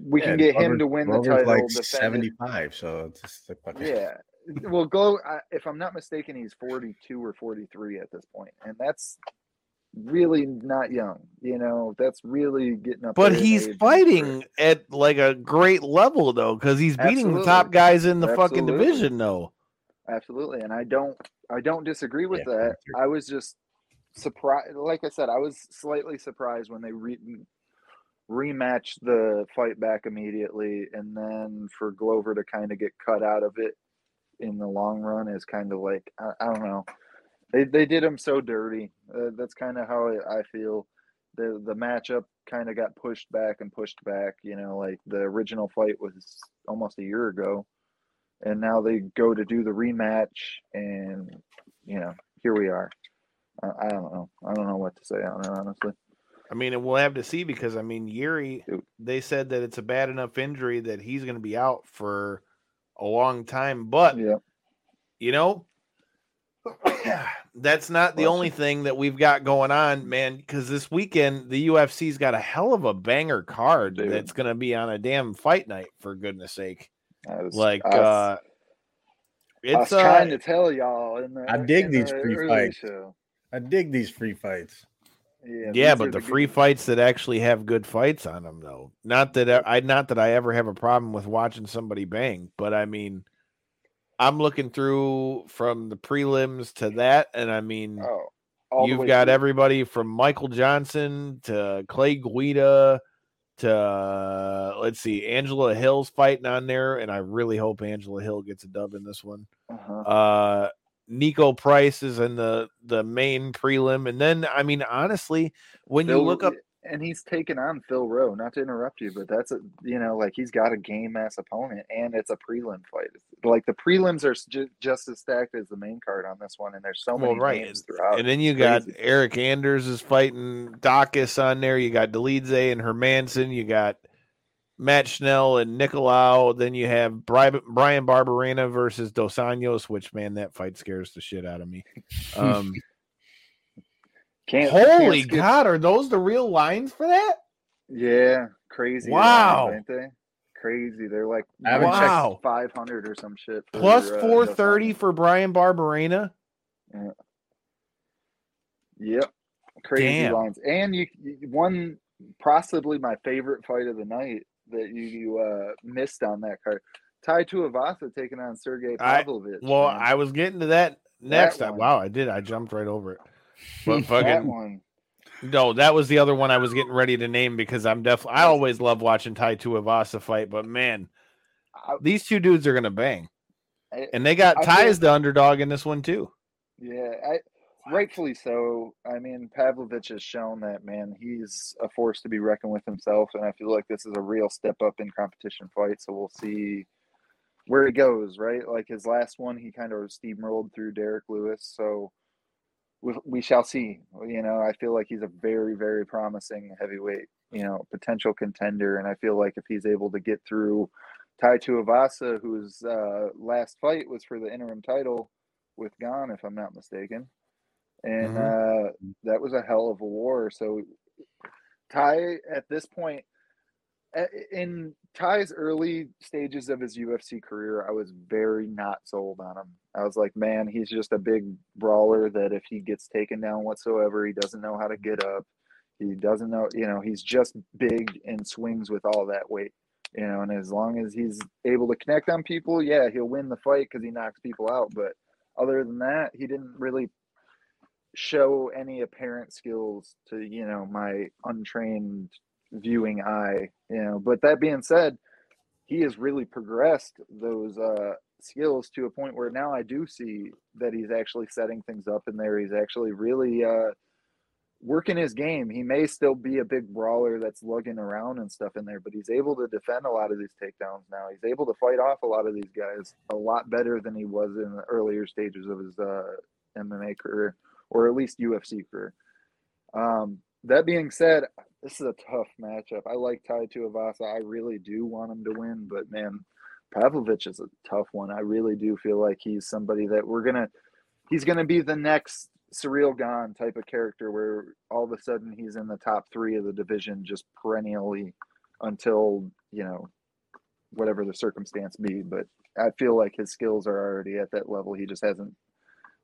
we can Yeah, get him to win the title. like 75, so it's just like Yeah. Well, Glow, uh, if I'm not mistaken, he's 42 or 43 at this point, and that's really not young. You know, that's really getting up. But he's fighting at like a great level though, because he's beating the top guys in the fucking division though. Absolutely, and I don't, I don't disagree with Yeah, that. I was just surprised. Like I said, I was slightly surprised when they re- rematched the fight back immediately, and then for Glover to kind of get cut out of it in the long run is kind of like I, I don't know. They they did him so dirty. Uh, that's kind of how I feel. The the matchup kind of got pushed back and pushed back. You know, like the original fight was almost a year ago and now they go to do the rematch and you know here we are I, I don't know i don't know what to say on it honestly I mean, we'll have to see because I mean, Yuri, they said that it's a bad enough injury that he's going to be out for a long time. But yeah you know, that's not the only thing that we've got going on, man. Because this weekend the UFC's got a hell of a banger card Dude. that's going to be on a damn fight night. For goodness sake, I was, like us, uh, I was it's uh, trying to tell y'all in the I dig in these the free fights. show. I dig these free fights. Yeah, yeah, but the good- free fights that actually have good fights on them, though. Not that I, not that I ever have a problem with watching somebody bang, but I mean, I'm looking through from the prelims to that, and I mean, oh you've got through. everybody from Michael Johnson to Clay Guida to uh, let's see, Angela Hill's fighting on there, and I really hope Angela Hill gets a dub in this one. uh-huh. Uh, Niko Price is in the the main prelim, and then I mean, honestly, when you look up, and he's taken on Phil Rowe. Not to interrupt you, but that's a you know like he's got a game ass opponent, and it's a prelim fight. Like the prelims are ju- just as stacked as the main card on this one, and there's so many Well, right, games throughout. and then you got. Eric Anders is fighting Daukaus on there. You got Dolidze and Hermansson. You got Matt Schnell and Nicolau. Then you have Bryan, Bryan Barberena versus Dos Anjos, which man, that fight scares the shit out of me. Um, Can't, holy can't God, are those the real lines for that? Yeah, crazy. Wow. lines, ain't they? crazy. They're like I haven't checked- Wow. five hundred or some shit. for, Plus uh, four the for Bryan Barberena. Yep, crazy Damn. lines. And you, you one possibly my favorite fight of the night that you, you uh, missed on that card. Tai Tuivasa taking on Sergey I- Pavlovich. Well, man. I was getting to that next. That time. one. Wow, I did. I jumped right over it. But that fucking one. no, that was the other one I was getting ready to name because I'm definitely. I always love watching Tai Tuivasa fight, but man, I- these two dudes are gonna bang, I- and they got I Tai as the underdog in this one too. Yeah, I, rightfully so. I mean, Pavlovich has shown that man, he's a force to be reckoned with himself, and I feel like this is a real step up in competition fight. So we'll see where he goes. Right, like his last one, he kind of steamrolled through Derrick Lewis. So we, we shall see. You know, I feel like he's a very, very promising heavyweight. You know, potential contender, and I feel like if he's able to get through Tai Tuivasa, whose uh, last fight was for the interim title with Gane, if I'm not mistaken. And uh, that was a hell of a war. So Tai, at this point, in Tai's early stages of his UFC career, I was very not sold on him. I was like, man, he's just a big brawler that if he gets taken down whatsoever, he doesn't know how to get up. He doesn't know, you know, he's just big and swings with all that weight, you know, and as long as he's able to connect on people, yeah, he'll win the fight because he knocks people out. But other than that, he didn't really show any apparent skills to you know my untrained viewing eye you know. But that being said he has really progressed those uh skills to a point where now i do see that he's actually setting things up in there. He's actually really uh working his game. He may still be a big brawler that's lugging around and stuff in there but he's able to defend a lot of these takedowns now. He's able to fight off a lot of these guys a lot better than he was in the earlier stages of his uh mma career or at least UFC career. Um, that being said, this is a tough matchup. I like Tai Tuivasa. I really do want him to win, but man, Pavlovich is a tough one. I really do feel like he's somebody that we're gonna. He's gonna be the next Ciryl Gane type of character, where all of a sudden he's in the top three of the division just perennially until you know whatever the circumstance be. But I feel like his skills are already at that level. He just hasn't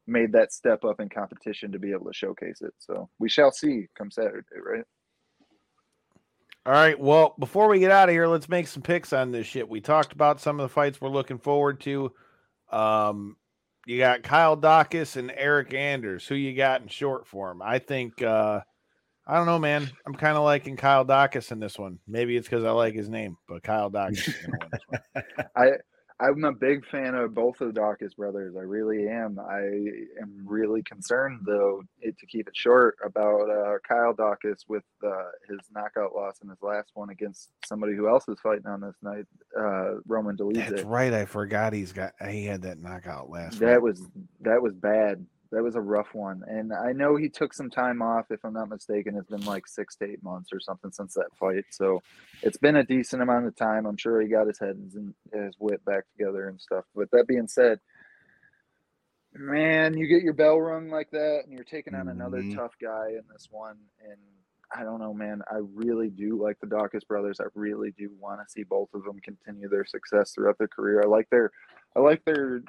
made that step up in competition to be able to showcase it. So we shall see come Saturday, right? All right. Well, before we get out of here, let's make some picks on this shit. We talked about some of the fights we're looking forward to. Um, you got Kyle Daukaus and Eric Anders. Who you got in short form? I think uh I don't know, man. I'm kind of liking Kyle Daukaus in this one. Maybe it's because I like his name, but Kyle Daukaus is gonna win this one. I I'm a big fan of both of the Dawkins brothers. I really am. I am really concerned though it, to keep it short about uh, Kyle Dawkins with uh, his knockout loss in his last one against somebody who else is fighting on this night, uh, Roman That's right. I forgot he's got he had that knockout last. That fight. was that was bad. That was a rough one. And I know he took some time off, if I'm not mistaken. It's been like six to eight months or something since that fight. So it's been a decent amount of time. I'm sure he got his head and his wit back together and stuff. But that being said, man, you get your bell rung like that and you're taking on another Mhm. tough guy in this one. And I don't know, man. I really do like the Dawkins brothers. I really do want to see both of them continue their success throughout their career. I like their I like their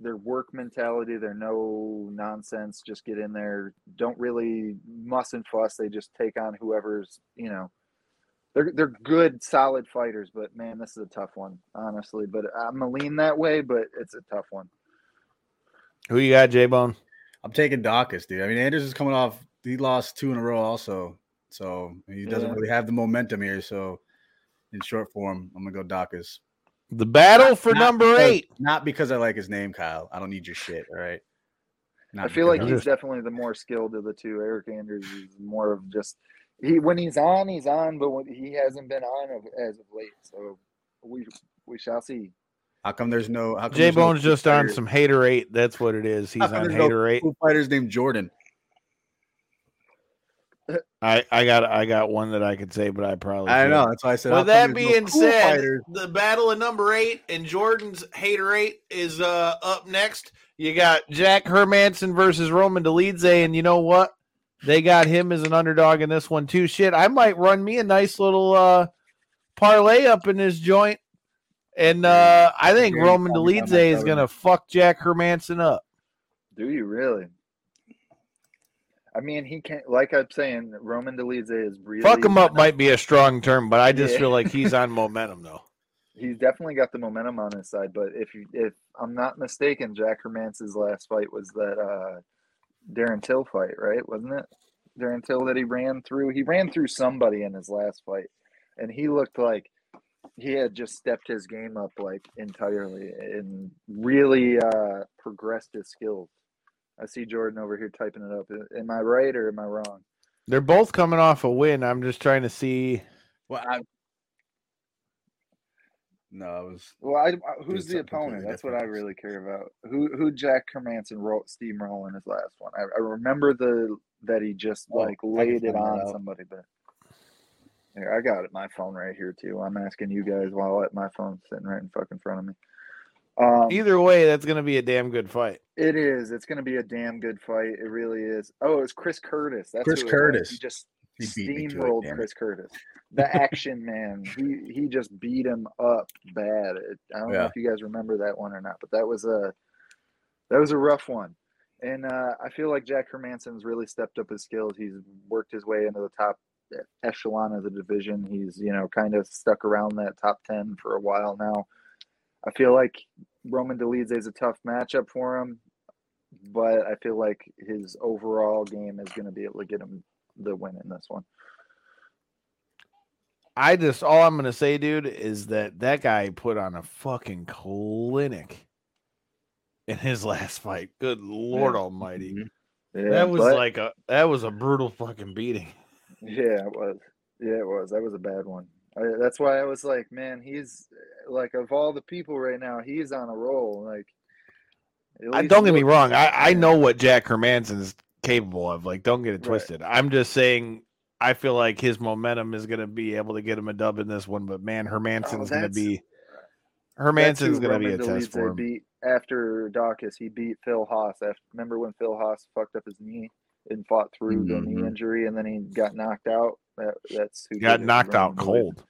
their work mentality. They're no nonsense. Just get in there. Don't really muss and fuss. They just take on whoever's you know. They're they're good, solid fighters. But man, this is a tough one, honestly. But I'm gonna lean that way. But it's a tough one. Who you got, J Bone? I'm taking Dawkins, dude. I mean, Anders is coming off. He lost two in a row, also. So he doesn't Yeah. really have the momentum here. So in short form, I'm gonna go Dawkins. The battle for Not number because- eight. Not because I like his name, Kyle. I don't need your shit. All right. Not I feel because like of he's it. definitely the more skilled of the two. Eric Andrews is more of just he when he's on, he's on, but when he hasn't been on of, as of late. So we we shall see. How come there's no? How J there's no Bone's Foo just on some hater eight. That's what it is. He's on there's no eight. Foo Fighters named Jordan. I I got I got one that I could say, but I probably I know. That's why I said. how With that there's no being Foo said, Fighters? the battle of number eight and Jordan's hater eight is uh up next. You got Jack Hermansson versus Roman Dolidze, and you know what? They got him as an underdog in this one too. Shit, I might run me a nice little uh parlay up in this joint. And uh, I think Roman funny about Dolidze is gonna fuck Jack Hermansson up. Do you really? I mean, he can't. Like I'm saying, Roman Dolidze is really Fuck him up might be a strong term, but I just Yeah. feel like he's on momentum though. He's definitely got the momentum on his side. But if you, if I'm not mistaken, Jack Hermansson's last fight was that uh Darren Till fight, right? Wasn't it? Darren Till that he ran through. He ran through somebody in his last fight, and he looked like he had just stepped his game up like entirely and really uh progressed his skills. I see Jordan over here typing it up. Am I right or am I wrong? They're both coming off a win. I'm just trying to see. Well, I, no, I was Well, I, I- who's the opponent? That's what I really care about. Who who Jack Hermansson wrote steamroll in his last one? I, I remember the that he just Oh, like laid it on somebody, but here I got it. My phone right here too. I'm asking you guys while at my phone sitting right in fucking front of me. Um, Either way, that's gonna be a damn good fight. it is. It's going to be a damn good fight. It really is. Oh, it's Chris Curtis. That's Chris it. Curtis. He just He beat it, steamrolled it. Chris Curtis. The action man. He he just beat him up bad. It, I don't know if you guys remember that one or not, but that was a that was a rough one. And uh, I feel like Jack Hermansson's really stepped up his skills. He's worked his way into the top echelon of the division. He's you know kind of stuck around that top ten for a while now. I feel like Roman Dolidze is a tough matchup for him, but I feel like his overall game is going to be able to get him the win in this one. I just all I'm gonna say, dude, is that that guy put on a fucking clinic in his last fight. Good Lord Almighty, Mhm. Yeah, that was but- like a that was a brutal fucking beating. Yeah, it was. Yeah, it was. That was a bad one. I, that's why I was like, man, he's like of all the people right now, he's on a roll. Like, I, don't get me wrong. I, I know what Jack Hermansson's capable of. Like, don't get it Right. twisted. I'm just saying. I feel like his momentum is going to be able to get him a dub in this one, but man, oh, Hermansson's going to Oh, be Hermansson's going to be a test for him. Beat after Dawkins, he beat Phil Hawes. After, remember when Phil Hawes fucked up his knee and fought through the knee Mhm. injury, and then he got knocked out. That, that's who Got did it to knocked out Roman Dolidze. cold.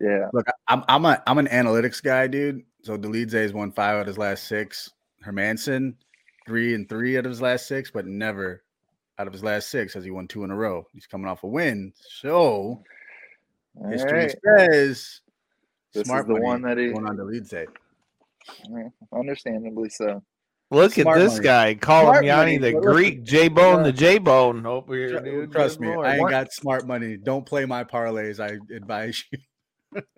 Yeah, Look, I'm I'm a I'm an analytics guy, dude. So Dolidze has won five out of his last six. Hermansson, three and three out of his last six, but never out of his last six has he won two in a row. He's coming off a win. So All history right. says This smart is the money one that he, going on Dolidze. Yeah, understandably so. Look Smart at this money. guy, call Smart him Yanni money, the Greek, J Bone, the J Bone over here, Tr- dude. Trust me, Lord. I ain't What- got smart money. Don't play my parlays. I advise you.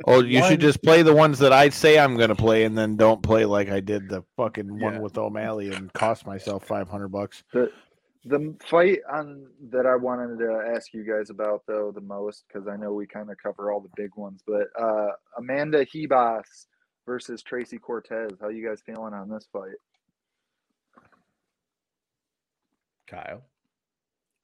Oh, you One- should just play the ones that I say I'm going to play, and then don't play like I did the fucking one with O'Malley and cost myself five hundred bucks. The the fight on that I wanted to ask you guys about though the most because I know we kind of cover all the big ones, but uh, Amanda Ribas versus Tracy Cortez. How you guys feeling on this fight? Kyle.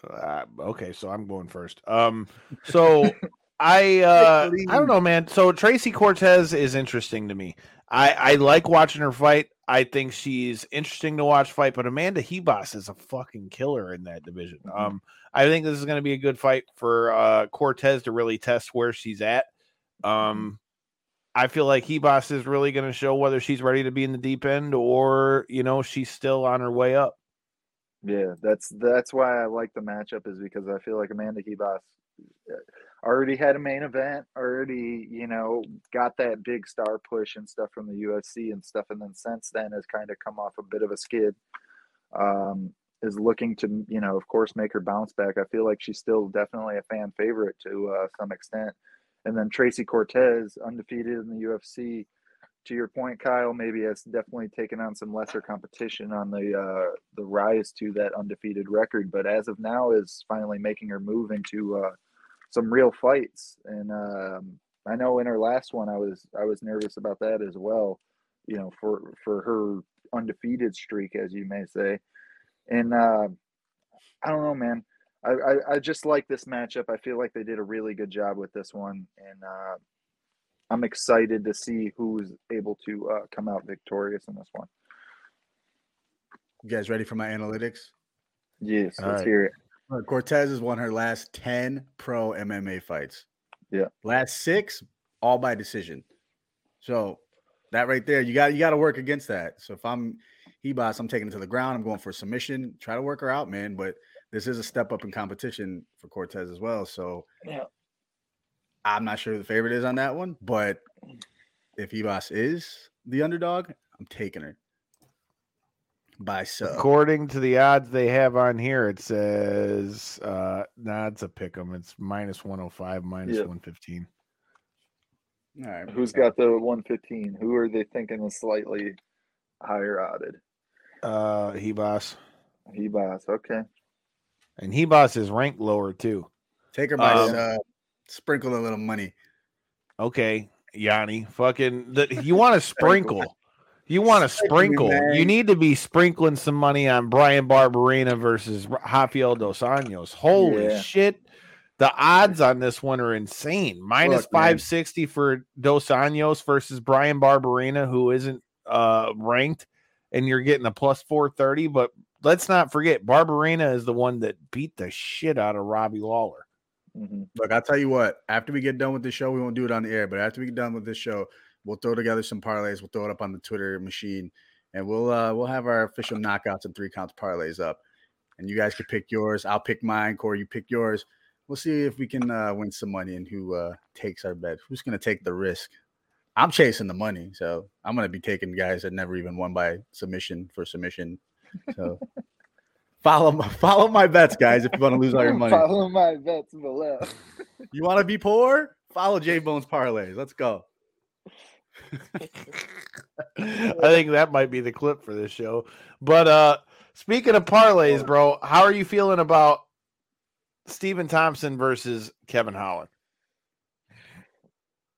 Uh, okay, so I'm going first. Um, so I uh, I don't know, man. So Tracy Cortez is interesting to me. I I like watching her fight. I think she's interesting to watch fight, but Amanda Ribas is a fucking killer in that division. Mhm. Um, I think this is going to be a good fight for uh Cortez to really test where she's at. Um, I feel like Ribas is really going to show whether she's ready to be in the deep end or you know she's still on her way up. Yeah, that's that's why I like the matchup is because I feel like Amanda Ribas uh, already had a main event, already you know got that big star push and stuff from the UFC and stuff, and then since then has kind of come off a bit of a skid. Um, is looking to you know of course make her bounce back. I feel like she's still definitely a fan favorite to uh, some extent. And then Tracy Cortez, undefeated in the UFC. To your point, Kyle, maybe has definitely taken on some lesser competition on the uh, the rise to that undefeated record, but as of now is finally making her move into uh, some real fights. And um, I know in her last one, I was I was nervous about that as well. You know, for for her undefeated streak, as you may say. And uh, I don't know, man. I, I, I just like this matchup. I feel like they did a really good job with this one, and uh, I'm excited to see who's able to uh, come out victorious in this one. You guys ready for my analytics? Yes, All let's right. hear it. Cortez has won her last 10 pro MMA fights. Yeah. Last six, all by decision. So that right there, you got you got to work against that. So if I'm he Ribas, I'm taking it to the ground. I'm going for a submission. Try to work her out, man. But this is a step up in competition for Cortez as well. So Yeah. I'm not sure who the favorite is on that one, but if Ribas is the underdog, I'm taking her by sub. According to the odds they have on here, it says uh nah, it's a pick 'em. It's minus 105, minus Yeah. 115. All right. Who's got the 115? Who are they thinking is slightly higher odded? Uh Ribas. Ribas. Okay. And Ribas is ranked lower too. Take her by Um, sub. Sprinkle a little money. Okay, Yanni. Fucking the, you want to sprinkle. You want to Sprinkle, sprinkle. You need to be sprinkling some money on Bryan Barberena versus Rafael Dos Anjos. Holy Yeah. shit. The odds on this one are insane. Minus Look, man. 560 for Dos Anjos versus Bryan Barberena, who isn't uh, ranked, and you're getting a plus 430. But let's not forget, Barberena is the one that beat the shit out of Robbie Lawler. Hmm Look, I'll tell you what. After we get done with the show, we won't do it on the air, but after we get done with this show, we'll throw together some parlays. We'll throw it up on the Twitter machine, and we'll uh we'll have our official knockouts and three counts parlays up. And you guys can pick yours. I'll pick mine. Corey, you pick yours. We'll see if we can uh, win some money and who uh, takes our bet. Who's going to take the risk? I'm chasing the money, so I'm going to be taking guys that never even won by submission for submission. So follow my, follow my bets, guys. If you want to lose all your money, Follow my bets below. you want to be poor? Follow J Bones parlays. Let's go. I think that might be the clip for this show. But uh speaking of parlays, bro, how are you feeling about Stephen Thompson versus Kevin Holland?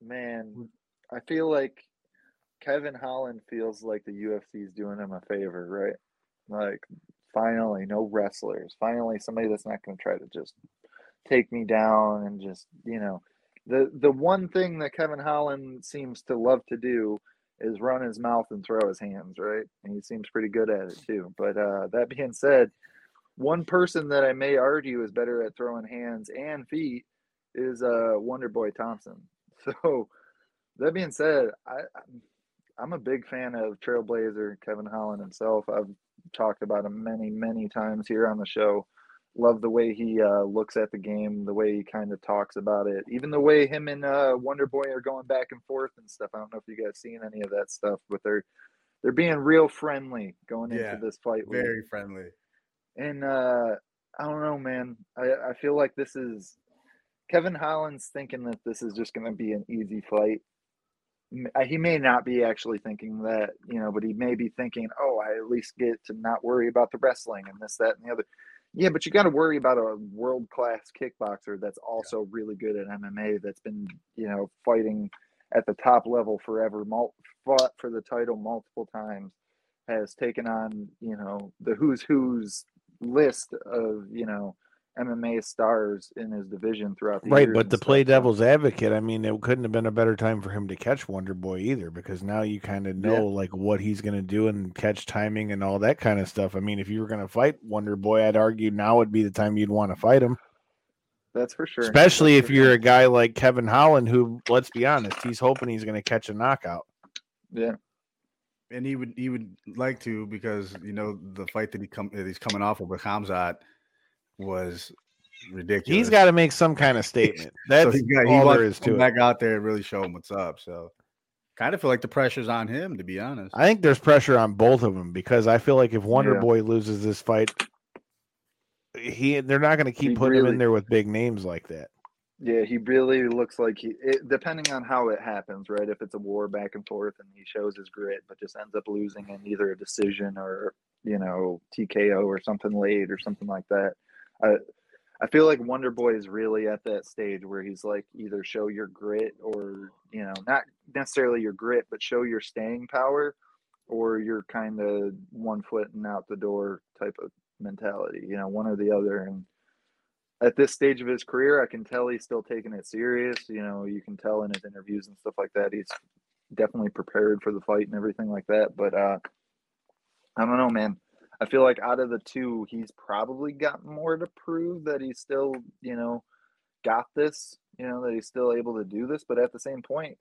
Man, I feel like Kevin Holland feels like the UFC is doing him a favor, right? Like, finally, no wrestlers. Finally, somebody that's not going to try to just take me down and just, you know, the the one thing that Kevin Holland seems to love to do is run his mouth and throw his hands, right? And he seems pretty good at it too. But uh, that being said, one person that I may argue is better at throwing hands and feet is uh, Wonder Boy Thompson. So that being said, I I'm- I'm a big fan of Trailblazer Kevin Holland himself. I've talked about him many many times here on the show. Love the way he uh, looks at the game, the way he kind of talks about it, even the way him and uh, Wonder Boy are going back and forth and stuff. I don't know if you guys seen any of that stuff, but they're they're being real friendly going Yeah, into this fight. week. Very friendly. And uh, I don't know, man. I, I feel like this is Kevin Holland's thinking that this is just going to be an easy fight. Uh, He may not be actually thinking that, you know, but he may be thinking, oh, I at least get to not worry about the wrestling and this, that, and the other. Yeah, but you got to worry about a world class kickboxer that's also really good at MMA, that's been, you know, fighting at the top level forever, mul- fought for the title multiple times, has taken on, you know, the who's who's list of, you know, MMA stars in his division throughout the Right, but and to play so- devil's advocate, I mean, it couldn't have been a better time for him to catch Wonder Boy either, because now you kind of know Yeah. like what he's going to do and catch timing and all that kind of stuff. I mean, if you were going to fight Wonder Boy, I'd argue now would be the time you'd want to fight him, That's for sure. especially That's if you're sure. a guy like Kevin Holland, who, let's be honest, he's hoping he's going to catch a knockout. yeah. and he would he would like to because you know the fight that he come that he's coming off of with Hamzat was ridiculous. He's got to make some kind of statement. That's so he's got, he all wants there is to come it. back out there and really show him what's up. So kind of feel like the pressure's on him to be honest. I think there's pressure on both of them because I feel like if Wonder Yeah. Boy loses this fight, he they're not going to keep He putting him in there with big names like that. Yeah, he really looks like he, it, depending on how it happens, right? If it's a war back and forth and he shows his grit, but just ends up losing in either a decision or, you know, TKO or something late or something like that. I, I feel like Wonder Boy is really at that stage where he's like either show your grit or, you know, not necessarily your grit, but show your staying power or you're kind of one foot and out the door type of mentality, you know, one or the other. And, at this stage of his career, I can tell he's still taking it serious. You know, you can tell in his interviews and stuff like that. He's definitely prepared for the fight and everything like that. But uh, I don't know, man. I feel like out of the two, he's probably got more to prove that he's still, you know, got this. You know, that he's still able to do this. But at the same point,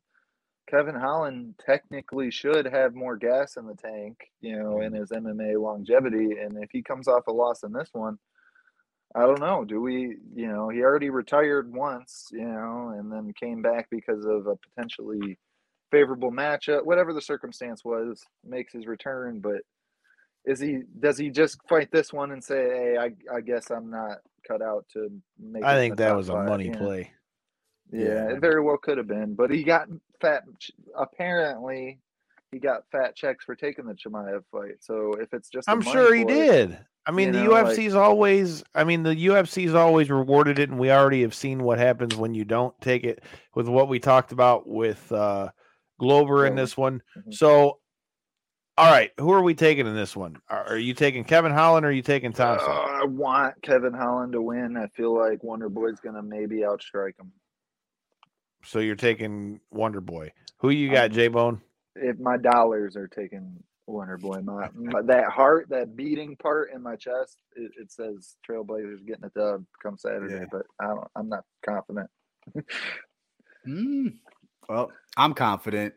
Kevin Holland technically should have more gas in the tank, you know, in his MMA longevity. And if he comes off a loss in this one, I don't know. Do we, you know, he already retired once, you know, and then came back because of a potentially favorable matchup, whatever the circumstance was, makes his return. But is he, does he just fight this one and say, hey, I, I guess I'm not cut out to make I think that was a money yeah. play. Yeah, Yeah. it very well could have been, but he got fat. Apparently, he got fat checks for taking the Chimaev fight. So if it's just, I'm sure he did. I mean, the know, like- UFC's always. I mean, the UFC's always rewarded it, and we already have seen what happens when you don't take it. With what we talked about with uh Glover in this one. Mhm. So, all right, who are we taking in this one? Are, are you taking Kevin Holland or are you taking Thompson? I want Kevin Holland to win. I feel like Wonder Boy's gonna maybe outstrike him. so you're taking Wonder Boy. Who you got, Um, J Bone? If my dollars are taking Wonder Boy, my, my that heart, that beating part in my chest, it, it says Trailblazers getting a dub come Saturday. Yeah. But I don't, I'm not confident. Mm. Well, I'm confident.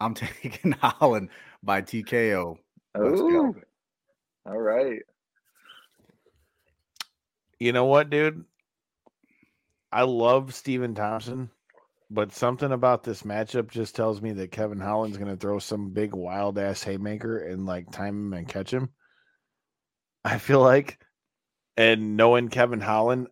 I'm taking Holland by TKO. Let's go. Oh, all right. You know what, dude? I love Stephen Thompson, but something about this matchup just tells me that Kevin Holland's going to throw some big wild ass haymaker and like time him and catch him. I feel like, and knowing Kevin Holland,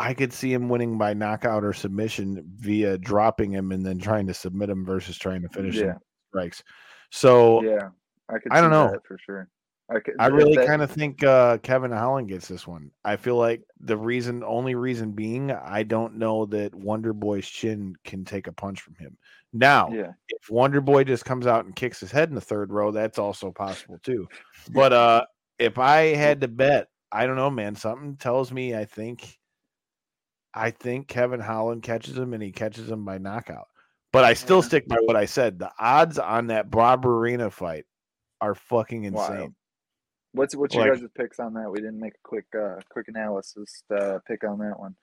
I could see him winning by knockout or submission via dropping him and then trying to submit him versus trying to finish him Yeah. with strikes. So Yeah, I could. I don't know. that for sure. I could. I really that- kind of think uh, Kevin Holland gets this one. I feel like the reason, only reason being, I don't know that Wonder Boy's chin can take a punch from him. Now, Yeah, if Wonder Boy just comes out and kicks his head in the third row, that's also possible too. But uh, if I had to bet, I don't know, man. Something tells me I think, I think Kevin Holland catches him and he catches him by knockout. But I still Yeah. stick by what I said. The odds on that Barberena fight are fucking insane. Wild. What's what's your guys' picks on that? We didn't make a quick uh quick analysis uh pick on that one.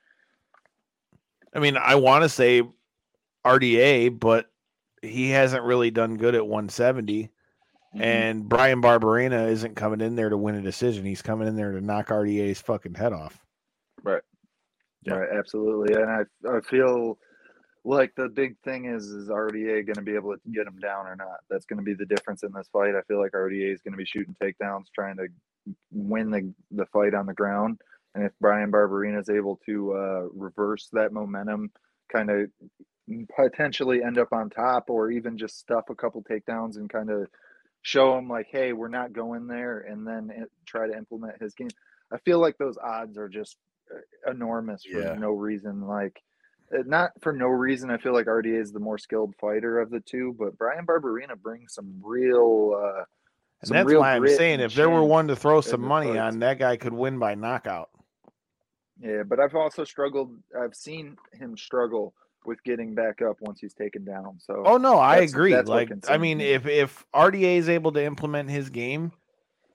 I mean, I want to say RDA, but he hasn't really done good at 170. Mhm. And Bryan Barberena isn't coming in there to win a decision. He's coming in there to knock RDA's fucking head off. Right. Yeah. Right, absolutely. And I I feel like the big thing is is RDA going to be able to get him down or not. That's going to be the difference in this fight. I feel like RDA is going to be shooting takedowns, trying to win the the fight on the ground. And if Bryan Barberena is able to uh, reverse that momentum, kind of potentially end up on top, or even just stuff a couple takedowns and kind of show him like, hey, we're not going there, and then it, try to implement his game. I feel like those odds are just enormous for Yeah. no reason. Like, uh, not for no reason. I feel like RDA is the more skilled fighter of the two, but Bryan Barberena brings some real. Uh, And some that's why I'm saying if there were one to throw some money fights. on, that guy could win by knockout. Yeah, but I've also struggled. I've seen him struggle with getting back up once he's taken down. So Oh no, I agree. Like I mean, if if RDA is able to implement his game,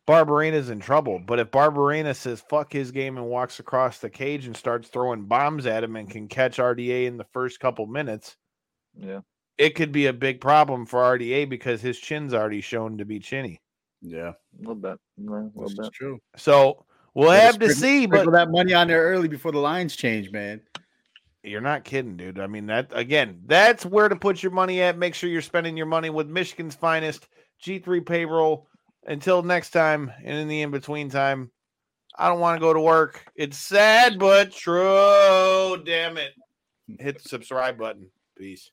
Barberena's in trouble. But if Barbarina says fuck his game and walks across the cage and starts throwing bombs at him and can catch RDA in the first couple minutes, yeah, it could be a big problem for RDA because his chin's already shown to be chinny. Yeah, a little bit, a little this is bit. true. So we'll Better have to sprinkle- see, but that money on there early before the lines change, man. You're not kidding, dude. I mean, that again, that's where to put your money at. Make sure you're spending your money with Michigan's finest G3 payroll. Until next time, and in the in between time, I don't want to go to work. It's sad, but true. Damn it. Hit the subscribe button. Peace.